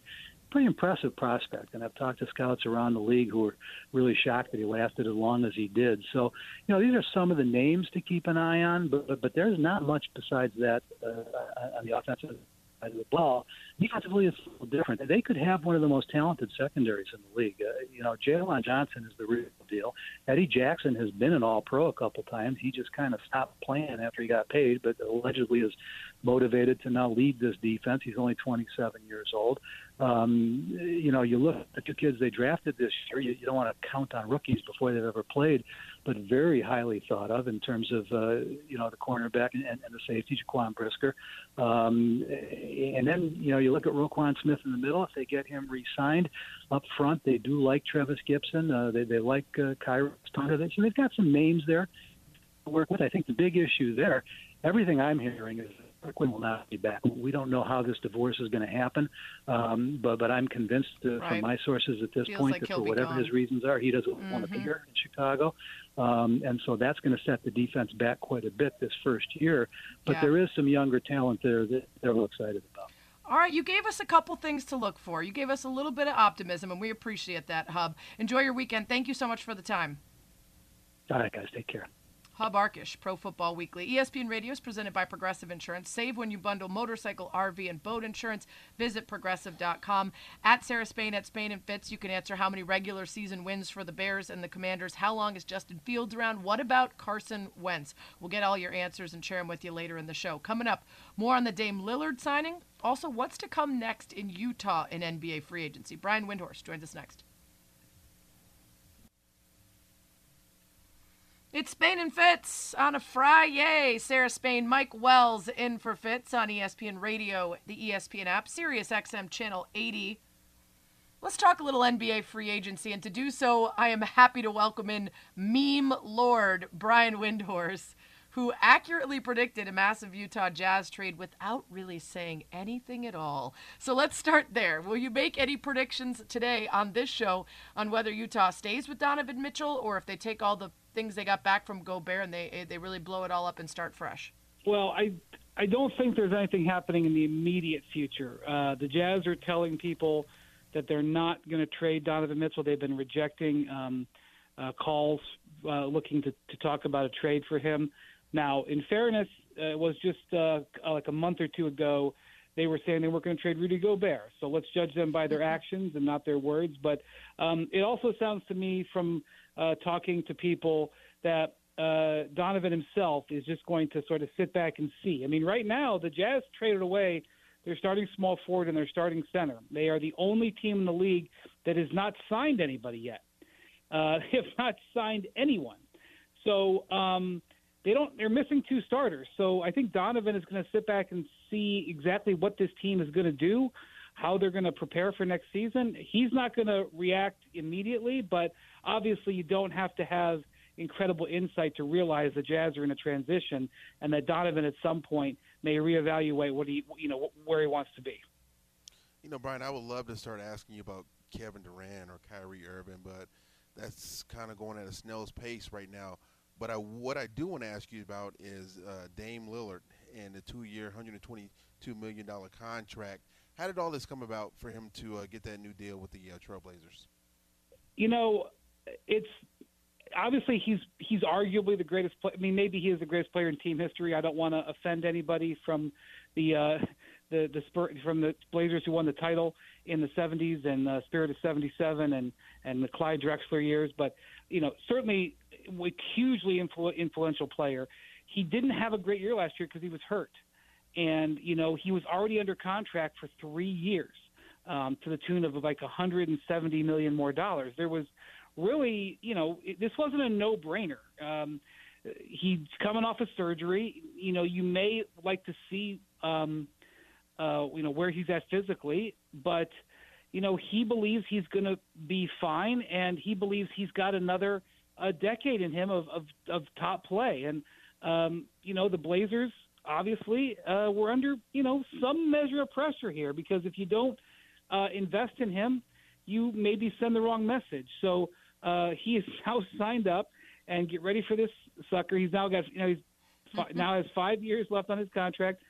pretty impressive prospect. And I've talked to scouts around the league who were really shocked that he lasted as long as he did. So, you know, these are some of the names to keep an eye on, but but, but there's not much besides that uh, on the offensive side of the ball defensively it's a little different. They could have one of the most talented secondaries in the league. Uh, you know, Jaylon Johnson is the real deal. Eddie Jackson has been an All-Pro a couple times. He just kind of stopped playing after he got paid, but allegedly is motivated to now lead this defense. He's only 27 years old. Um, you know, you look at the two kids they drafted this year. You, you don't want to count on rookies before they've ever played, but very highly thought of in terms of uh, you know the cornerback and, and the safety, Jaquan Brisker. Um, and then you know you look at Roquan Smith in the middle. If they get him re-signed up front, they do like Trevis Gipson. Uh, they they like uh, Khyiris Tonga. So they've got some names there to work with. I think the big issue there, everything I'm hearing is Quinn will not be back. We don't know how this divorce is going to happen, um, but but I'm convinced uh, Right. from my sources at this Feels point like that for whatever gone. his reasons are, he doesn't want to be here in Chicago, um, and so that's going to set the defense back quite a bit this first year. But Yeah. there is some younger talent there that they're real excited about. All right, you gave us a couple things to look for. You gave us a little bit of optimism, and we appreciate that, Hub. Enjoy your weekend. Thank you so much for the time. All right, guys, take care. Hub Arkush, Pro Football Weekly. ESPN Radio is presented by Progressive Insurance. Save when you bundle motorcycle, RV, and boat insurance. Visit progressive.com. At Sarah Spain at Spain and Fitz, you can answer how many regular season wins for the Bears and the Commanders. How long is Justin Fields around? What about Carson Wentz? We'll get all your answers and share them with you later in the show. Coming up, more on the Dame Lillard signing. Also, what's to come next in Utah in NBA free agency. Brian Windhorst joins us next. It's Spain and Fitz on a Friday. Sarah Spain, Mike Wells in for Fitz on ESPN Radio, the ESPN app, Sirius XM Channel 80. Let's talk a little NBA free agency, and to do so, I am happy to welcome in meme lord Brian Windhorst, who accurately predicted a massive Utah Jazz trade without really saying anything at all. So let's start there. Will you make any predictions today on this show on whether Utah stays with Donovan Mitchell or if they take all the things they got back from Gobert and they they really blow it all up and start fresh? Well, I I don't think there's anything happening in the immediate future. Uh, the Jazz are telling people that they're not going to trade Donovan Mitchell. They've been rejecting um, uh, calls uh, looking to, to talk about a trade for him. Now, in fairness, uh, it was just uh, like a month or two ago. They were saying they weren't going to trade Rudy Gobert. So let's judge them by their actions and not their words. But um, it also sounds to me from uh, talking to people that uh, Donovan himself is just going to sort of sit back and see. I mean, right now the Jazz traded away their starting small forward and their starting center. They are the only team in the league that has not signed anybody yet. Uh, *laughs* they have not signed anyone. So um, they don't. They're missing two starters. So I think Donovan is going to sit back and see exactly what this team is going to do, how they're going to prepare for next season. He's not going to react immediately, but obviously you don't have to have incredible insight to realize the Jazz are in a transition and that Donovan at some point may reevaluate what he, you know, where he wants to be. You know, Brian, I would love to start asking you about Kevin Durant or Kyrie Irving, but that's kind of going at a snail's pace right now. But I, what I do want to ask you about is uh, Dame Lillard and the two-year, $122 million contract. How did all this come about for him to uh, get that new deal with the uh, Trailblazers? You know, it's obviously he's he's arguably the greatest. Play, I mean, maybe he is the greatest player in team history. I don't want to offend anybody from the uh, the the Spur, from the Blazers who won the title in the 70s and uh, Spirit of '77 and and the Clyde Drexler years, but you know certainly a hugely influ- influential player. He didn't have a great year last year because he was hurt, and you know he was already under contract for three years um, to the tune of like 170 million more dollars. There was really, you know, it, this wasn't a no-brainer. Um, he's coming off of surgery. You know, you may like to see, um, uh, you know, where he's at physically, but you know, he believes he's going to be fine, and he believes he's got another a decade in him of, of, of top play. And um, you know, the Blazers obviously uh, were under you know some measure of pressure here because if you don't uh, invest in him, you maybe send the wrong message. So uh, he is *laughs* now signed up, and get ready for this sucker. He's now got you know he's fi- now has five years left on his contract.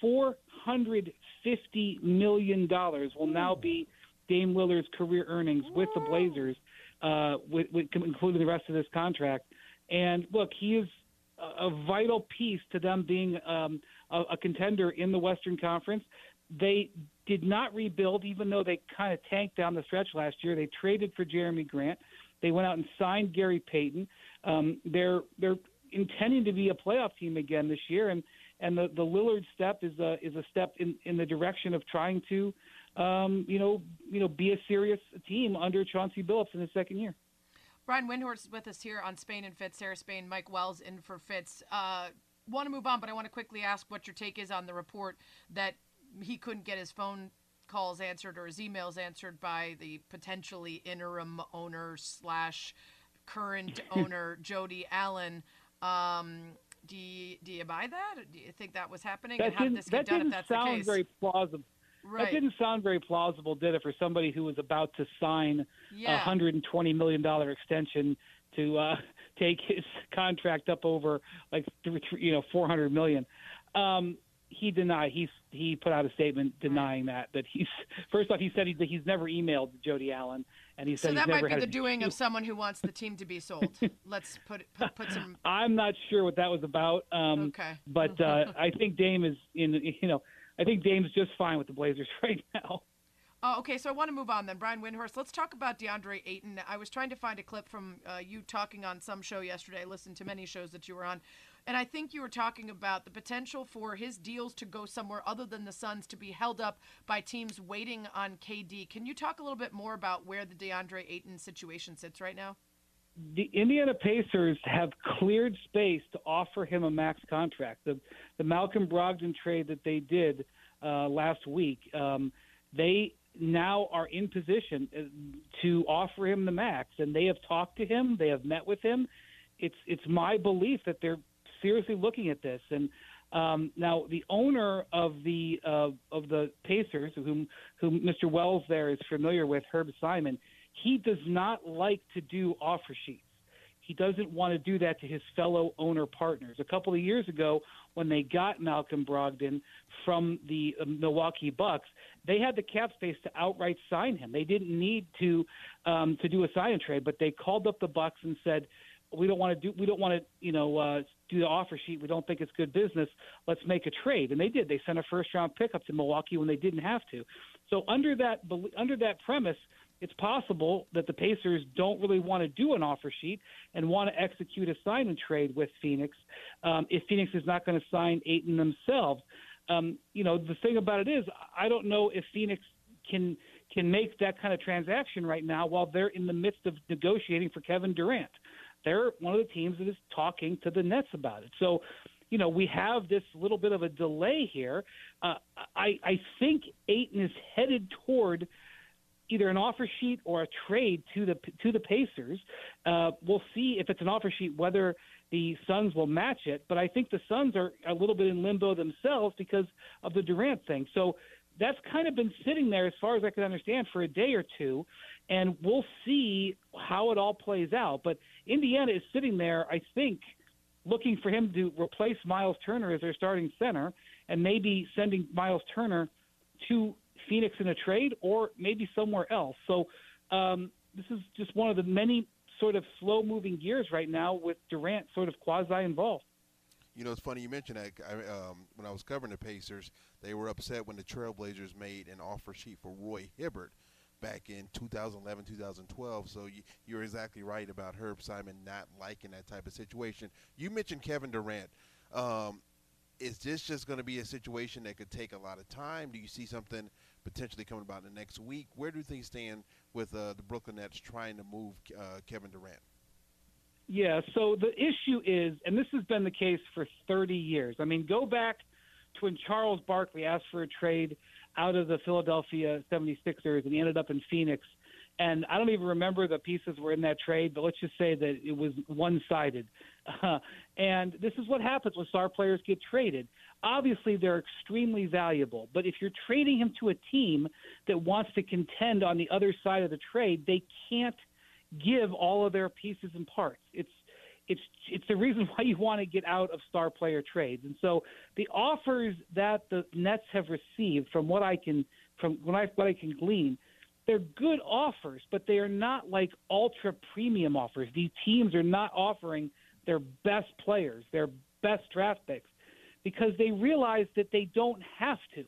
Four hundred fifty million dollars will now be Dame Lillard's career earnings with the Blazers, uh, with, with, including the rest of this contract. And look, he is a, vital piece to them being um, a, a contender in the Western Conference. They did not rebuild, even though they kind of tanked down the stretch last year. They traded for Jerami Grant. They went out and signed Gary Payton. Um, they're they're intending to be a playoff team again this year, and and the, the Lillard step is a is a step in, in the direction of trying to, um, you know, you know, be a serious team under Chauncey Billups in his second year. Brian Windhorst is with us here on Spain and Fitz. Sarah Spain, Mike Wells in for Fitz. Uh, want to move on, but I want to quickly ask what your take is on the report that he couldn't get his phone calls answered or his emails answered by the potentially interim owner slash current *clears throat* owner Jody Allen. Um, do you, do you buy that? Do you think that was happening? That and how did this get done if that's sound the case? very plausible. Right. That didn't sound very plausible, did it, for somebody who was about to sign a yeah. hundred and twenty million dollar extension to uh, *laughs* take his contract up over like th- you know four hundred million. Um, he denied. He's he put out a statement denying that. That he's *laughs* first off, he said he, that he's never emailed Jody Allen, and he said So that might be the a- doing of someone who wants the team to be sold. *laughs* Let's put put, put some. I'm not sure what that was about. Um, Okay. But uh, I think Dame is in. You know, I think Dame's just fine with the Blazers *laughs* right now. Oh, okay, so I want to move on then. Brian Windhorst, let's talk about DeAndre Ayton. I was trying to find a clip from uh, you talking on some show yesterday. I listened to many shows that you were on. And I think you were talking about the potential for his deals to go somewhere other than the Suns to be held up by teams waiting on KD. Can you talk a little bit more about where the DeAndre Ayton situation sits right now? The Indiana Pacers have cleared space to offer him a max contract. The the Malcolm Brogdon trade that they did uh, last week, um, they now are in position uh, to offer him the max, and they have talked to him. They have met with him. It's it's my belief that they're seriously looking at this. And um, now the owner of the uh, of the Pacers, whom whom Mr. Wells there is familiar with, Herb Simon, he does not like to do offer sheets. He doesn't want to do that to his fellow owner partners. A couple of years ago, when they got Malcolm Brogdon from the uh, Milwaukee Bucks, they had the cap space to outright sign him. They didn't need to um, to do a sign and trade, but they called up the Bucks and said, "We don't want to do we don't want to you know uh, do the offer sheet. We don't think it's good business. Let's make a trade." And they did. They sent a first round pickup to Milwaukee when they didn't have to. So under that under that premise, it's possible that the Pacers don't really want to do an offer sheet and want to execute a sign and trade with Phoenix um, if Phoenix is not going to sign Ayton themselves. Um, you know, the thing about it is, I don't know if Phoenix can can make that kind of transaction right now while they're in the midst of negotiating for Kevin Durant. They're one of the teams that is talking to the Nets about it. So, you know, we have this little bit of a delay here. Uh, I, I think Ayton is headed toward either an offer sheet or a trade to the to the Pacers. Uh, we'll see if it's an offer sheet whether the Suns will match it, but I think the Suns are a little bit in limbo themselves because of the Durant thing. So that's kind of been sitting there, as far as I can understand, for a day or two, and we'll see how it all plays out. But Indiana is sitting there, I think, looking for him to replace Miles Turner as their starting center, and maybe sending Miles Turner to Phoenix in a trade or maybe somewhere else. So um, this is just one of the many sort of slow moving gears right now with Durant sort of quasi involved. You know, it's funny you mentioned that. I, um, when I was covering the Pacers, they were upset when the Trailblazers made an offer sheet for Roy Hibbert back in 2011, 2012. So you, you're exactly right about Herb Simon not liking that type of situation. You mentioned Kevin Durant. Um, is this just going to be a situation that could take a lot of time? Do you see something potentially coming about in the next week? Where do things stand with uh, the Brooklyn Nets trying to move uh, Kevin Durant? Yeah, so the issue is, and this has been the case for 30 years. I mean, go back to when Charles Barkley asked for a trade out of the Philadelphia 76ers and he ended up in Phoenix. And I don't even remember the pieces were in that trade, but let's just say that it was one sided. Uh, *laughs* and this is what happens when star players get traded. Obviously, they're extremely valuable, but if you're trading him to a team that wants to contend on the other side of the trade, they can't give all of their pieces and parts. It's it's it's the reason *laughs* why you want to get out of star player trades. And so the offers that the Nets have received, from what I can from what I what I can glean, they're good offers, but they are not like ultra premium offers. These teams are not offering their best players, their best draft picks, because they realize that they don't have to.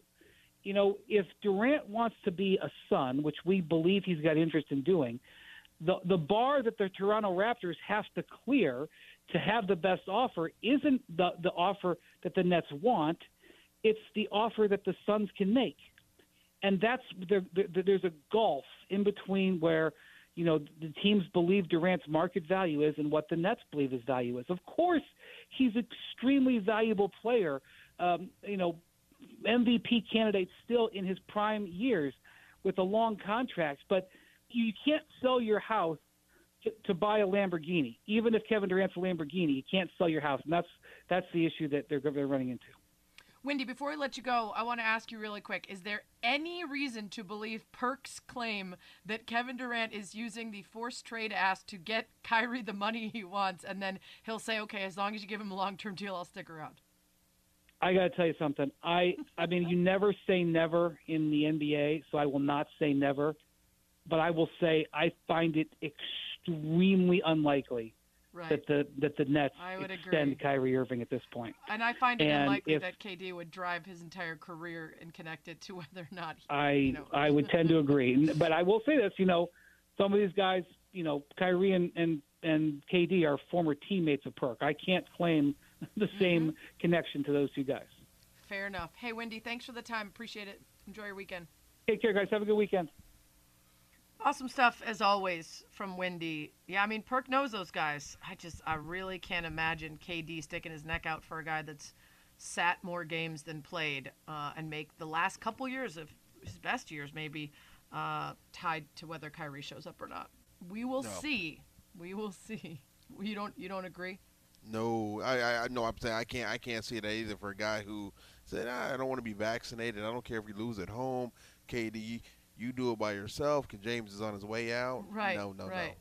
you know, if Durant wants to be a Sun, which we believe he's got interest in doing, the the bar that the Toronto Raptors have to clear to have the best offer isn't the the offer that the Nets want. It's the offer that the Suns can make, and that's there, there, there's a gulf in between where you know the teams believe Durant's market value is and what the Nets believe his value is. Of course, he's an extremely valuable player. Um, you know, MVP candidate still in his prime years with a long contract, but you can't sell your house to, to buy a Lamborghini. Even if Kevin Durant's a Lamborghini, you can't sell your house, and that's that's the issue that they're they're running into. Wendy, before we let you go, I want to ask you really quick: Is there any reason to believe Perk's claim that Kevin Durant is using the forced trade ask to get Kyrie the money he wants, and then he'll say, "Okay, as long as you give him a long-term deal, I'll stick around." I got to tell you something. I I mean, you never say never in the NBA, so I will not say never. But I will say I find it extremely unlikely Right. that the that the Nets I would extend agree. Kyrie Irving at this point. and I find it and unlikely if- that KD would drive his entire career and connect it to *laughs* whether or not. He, I you know. I would tend to agree, *laughs* but I will say this: you know, some of these guys, you know, Kyrie and and, and KD are former teammates of Perk. I can't claim *laughs* the same Mm-hmm. connection to those two guys. Fair enough. Hey, Wendy, thanks for the time. Appreciate it. Enjoy your weekend. Take care, guys. Have a good weekend. Awesome stuff as always from Wendy. Yeah, I mean Perk knows those guys. I just I really can't imagine KD sticking his neck out for a guy that's sat more games than played uh, and make the last couple years of his best years maybe uh, tied to whether Kyrie shows up or not. We will No. see. We will *laughs* see. You don't you don't agree? No, I, I, no, I'm saying I can't, I can't see that either for a guy who said, ah, I don't want to be vaccinated. I don't care if we lose at home. KD, you do it by yourself. Because James is on his way out. Right. No, no, right. no.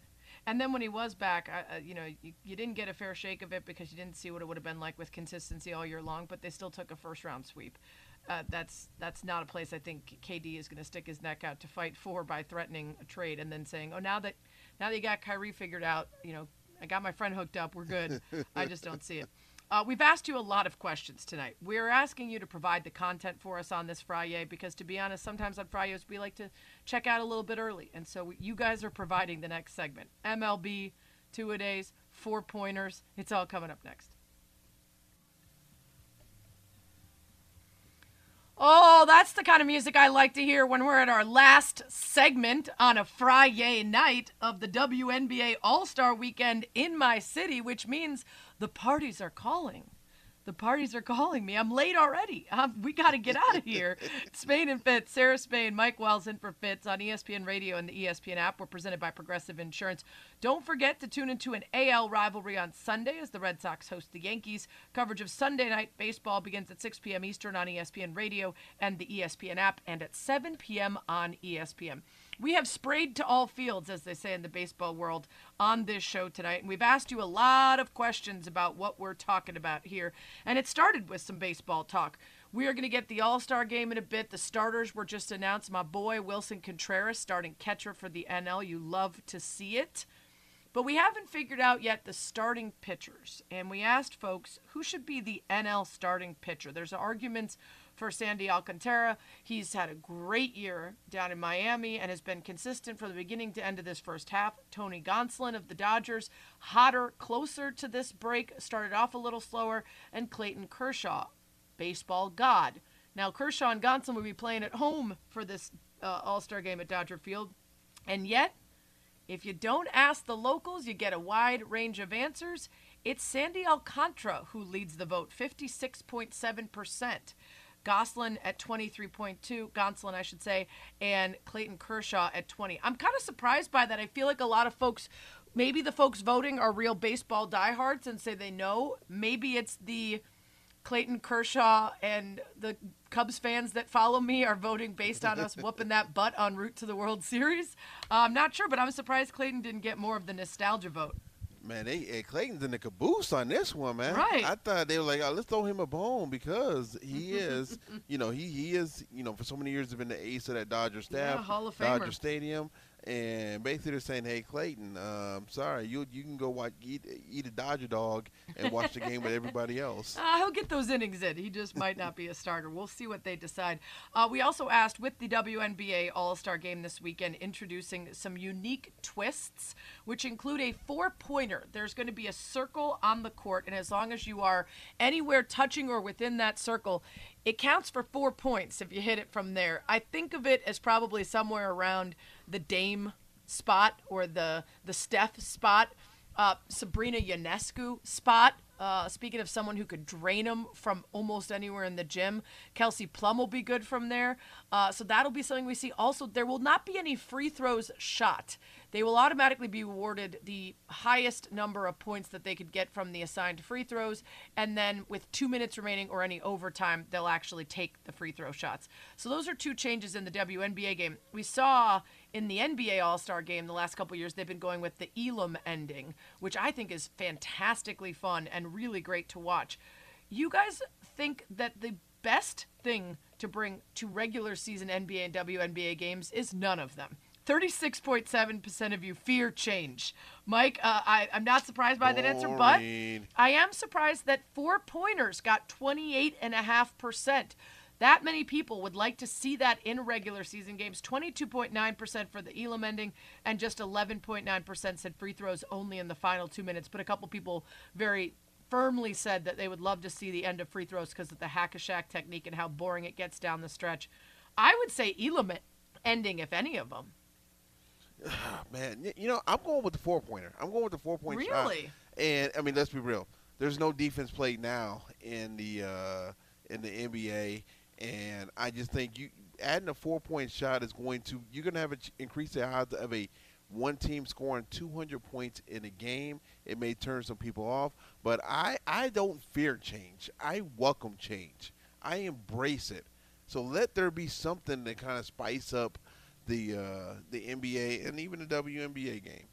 And then when he was back, I, uh, you know, you, you didn't get a fair shake of it because you didn't see what it would have been like with consistency all year long. But they still took a first round sweep. Uh, that's that's not a place I think KD is going to stick his neck out to fight for by threatening a trade and then saying, oh, now that now that you got Kyrie figured out, you know, I got my friend hooked up, we're good. *laughs* I just don't see it. Uh, we've asked you a lot of questions tonight. We're asking you to provide the content for us on this Friday because, to be honest, sometimes on Fridays we like to check out a little bit early. And so you guys are providing the next segment MLB, two a days, four pointers. It's all coming up next. Oh, that's the kind of music I like to hear when we're at our last segment on a Friday night of the WNBA All Star Weekend in my city, which means the parties are calling. The parties are calling me. I'm late already. Um, we got to get out of here. *laughs* Spain and Fitz, Sarah Spain, Mike Wells in for Fitz on ESPN Radio and the ESPN app. We're presented by Progressive Insurance. Don't forget to tune into an AL rivalry on Sunday as the Red Sox host the Yankees. Coverage of Sunday night baseball begins at 6 p.m. Eastern on ESPN Radio and the ESPN app, and at 7 p.m. on ESPN. We have sprayed to all fields, as they say in the baseball world, on this show tonight. And we've asked you a lot of questions about what we're talking about here. And it started with some baseball talk. We are going to get the All Star game in a bit. The starters were just announced. My boy, Willson Contreras, starting catcher for the NL. You love to see it. But we haven't figured out yet the starting pitchers. And we asked folks who should be the NL starting pitcher. There's arguments for Sandy Alcantara. He's had a great year down in Miami and has been consistent from the beginning to end of this first half. Tony Gonsolin of the Dodgers, hotter, closer to this break, started off a little slower. And Clayton Kershaw, baseball god. Now, Kershaw and Gonsolin will be playing at home for this uh, All Star game at Dodger Field. And yet, if you don't ask the locals, you get a wide range of answers. It's Sandy Alcantara who leads the vote, 56.7%. Goslin at 23.2, Gonsolin, I should say, and Clayton Kershaw at 20. I'm kind of surprised by that. I feel like a lot of folks, maybe the folks voting are real baseball diehards and say they know. Maybe it's the Clayton Kershaw and the Cubs fans that follow me are voting based on us *laughs* whooping that butt en route to the World Series. Uh, I'm not sure, but I'm surprised Clayton didn't get more of the nostalgia vote. Man, they hey, Clayton's in the caboose on this one, man. Right. I thought they were like, oh, let's throw him a bone because he *laughs* is, you know, he he is, you know, for so many years have been the ace of that Dodger staff, Hall of Dodger Stadium, and basically they're saying, "Hey, Clayton, um, sorry, you you can go watch eat, eat a Dodger dog and watch the game with everybody else." Uh, *laughs* he'll get those innings in. He just might not be a starter. We'll see what they decide. Uh, we also asked with the WNBA All Star game this weekend, introducing some unique twists, which include a four pointer. There's going to be a circle on the court, and as long as you are anywhere touching or within that circle, it counts for four points if you hit it from there. I think of it as probably somewhere around the Dame spot or the the Steph spot, uh, Sabrina Ionescu spot. Uh, speaking of someone who could drain them from almost anywhere in the gym, Kelsey Plum will be good from there. Uh, so that'll be something we see. Also, there will not be any free throws shot. They will automatically be awarded the highest number of points that they could get from the assigned free throws, and then with two minutes remaining or any overtime, they'll actually take the free throw shots. So those are two changes in the WNBA game. We saw in the NBA All Star game the last couple years, they've been going with the Elam ending, which I think is fantastically fun and really great to watch. You guys think that the best thing to bring to regular season NBA and WNBA games is none of them. 36.7% of you fear change. Mike, uh, I, I'm not surprised by that answer, but I am surprised that four pointers got 28.5%. That many people would like to see that in regular season games. 22.9% for the Elam ending, and just 11.9% said free throws only in the final two minutes. But a couple people very firmly said that they would love to see the end of free throws because of the hack a Shaq technique and how boring it gets down the stretch. I would say Elam ending, if any of them. *sighs* Man, you know, I'm going with the four pointer. I'm going with the four point shot. Really? And I mean, let's be real. There's no defense played now in the uh, in the NBA, and I just think you adding a four point shot is going to you're going to have a increase the odds of a one team scoring 200 points in a game. It may turn some people off, but I I don't fear change. I welcome change. I embrace it. So let there be something to kind of spice up the uh, the NBA and even the WNBA game.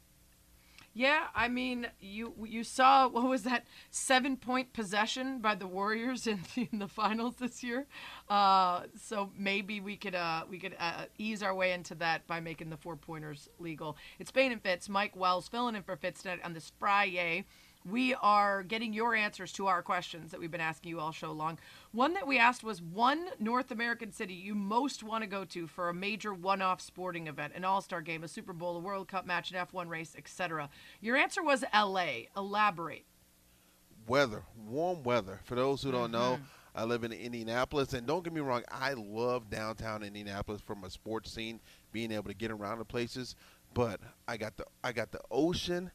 Yeah, I mean, you you saw what was that seven point possession by the Warriors in the, in the finals this year. Uh, so maybe we could uh, we could uh, ease our way into that by making the four pointers legal. It's Spain and Fitz, Mike Wells filling in for Fitz on this Friday. We are getting your answers to our questions that we've been asking you all show long. One that we asked was one North American city you most want to go to for a major one-off sporting event, an All-Star game, a Super Bowl, a World Cup match, an F1 race, etc. Your answer was LA. Elaborate. weather, warm weather. For those who don't know, I live in Indianapolis, and don't get me wrong, I love downtown Indianapolis from a sports scene, being able to get around the places. But I got the I got the ocean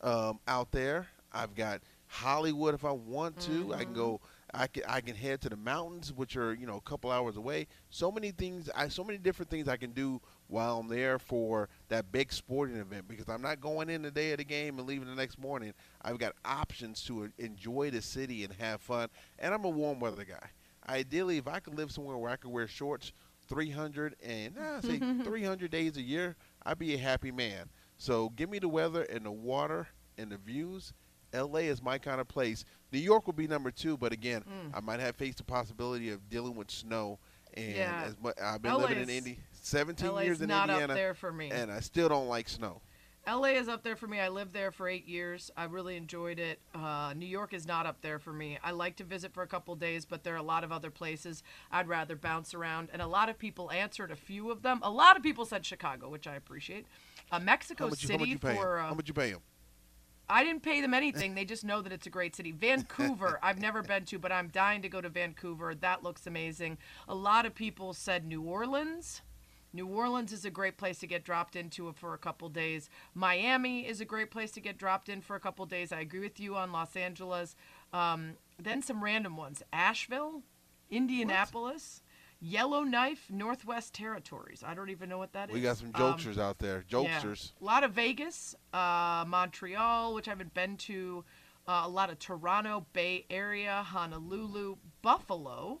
um, out there. I've got Hollywood if I want to. I can go. Mm-hmm. I can I can head to the mountains, which are you know a couple hours away. So many things. I so many different things I can do while I'm there for that big sporting event because I'm not going in the day of the game and leaving the next morning. I've got options to enjoy the city and have fun. And I'm a warm weather guy. Ideally, if I could live somewhere where I could wear shorts 300 and nah, say *laughs* 300 days a year, I'd be a happy man. So give me the weather and the water and the views. LA is my kind of place. New York will be number two, but again, I might have faced the possibility of dealing with snow. And Yeah. as much, I've been living in Indy 17 LA years in not Indiana, up there for me. and I still don't like snow. LA is up there for me. I lived there for eight years. I really enjoyed it. Uh, New York is not up there for me. I like to visit for a couple days, but there are a lot of other places I'd rather bounce around. And a lot of people answered a few of them. A lot of people said Chicago, which I appreciate. Uh, Mexico How much, you- how City much you for uh, How much you pay 'em? I didn't pay them anything. They just know that it's a great city. Vancouver, *laughs* I've never been to, but I'm dying to go to Vancouver. That looks amazing. A lot of people said New Orleans. New Orleans is a great place to get dropped into for a couple days. Miami is a great place to get dropped in for a couple days. I agree with you on Los Angeles. Um, then some random ones Asheville, Indianapolis, Yellowknife, Northwest Territories. I don't even know what that is. We got some Um, jokesters out there. yeah. Jokesters. A lot of Vegas, uh, Montreal, which I haven't been to. Uh, a lot of Toronto, Bay Area, Honolulu, Buffalo.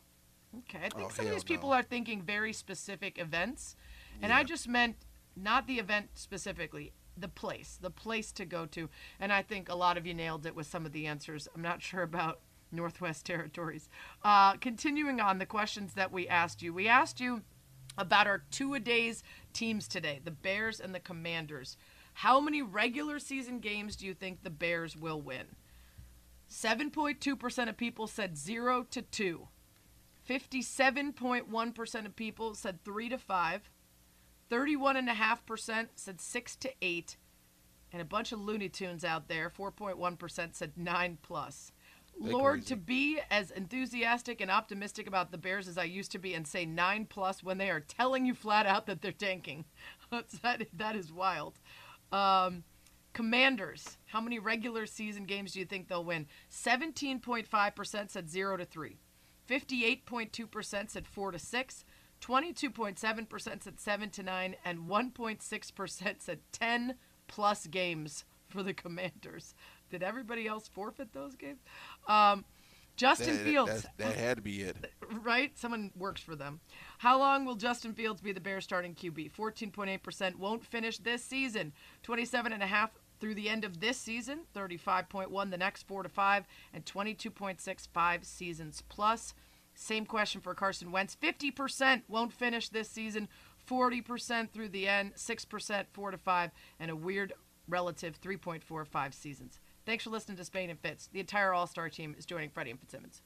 Okay, I think Oh, some of these people no. are thinking very specific events, and I just meant not the event specifically, the place, the place to go to. And I think a lot of you nailed it with some of the answers. I'm not sure about Northwest *laughs* Territories. Uh, continuing on the questions that we asked you, we asked you about our two a days teams today the Bears and the Commanders. How many regular season games do you think the Bears will win? 7.2% of people said 0 to 2. 57.1% of people said 3 to 5. 31.5% said 6 to 8. And a bunch of Looney Tunes out there, 4.1% said 9 plus. Lord, crazy. to be as enthusiastic and optimistic about the Bears as I used to be and say 9 plus when they are telling you flat out that they're tanking. *laughs* that, that is wild. Um, Commanders, how many regular season games do you think they'll win? 17.5% said 0 to 3. 58.2% said 4 to 6. 22.7% said 7 to 9 and 1.6% said 10 plus games for the *laughs* Commanders. Did everybody else forfeit those games? Um, Justin That, Fields, that, had to be it. *laughs* right? Someone works for them. How long will Justin Fields be the Bears starting QB? 14.8% won't finish this season. 27.5 through the end of this season. 35.1 the next 4 to 5 and 22.65 seasons plus. Same question for Carson Wentz. 50% won't finish this season. 40% through the end, 6% 4 to 5 and a weird relative 3.45 seasons. Thanks for listening to Spain and Fitz. The entire All-Star team is joining Freddie and Fitzsimmons.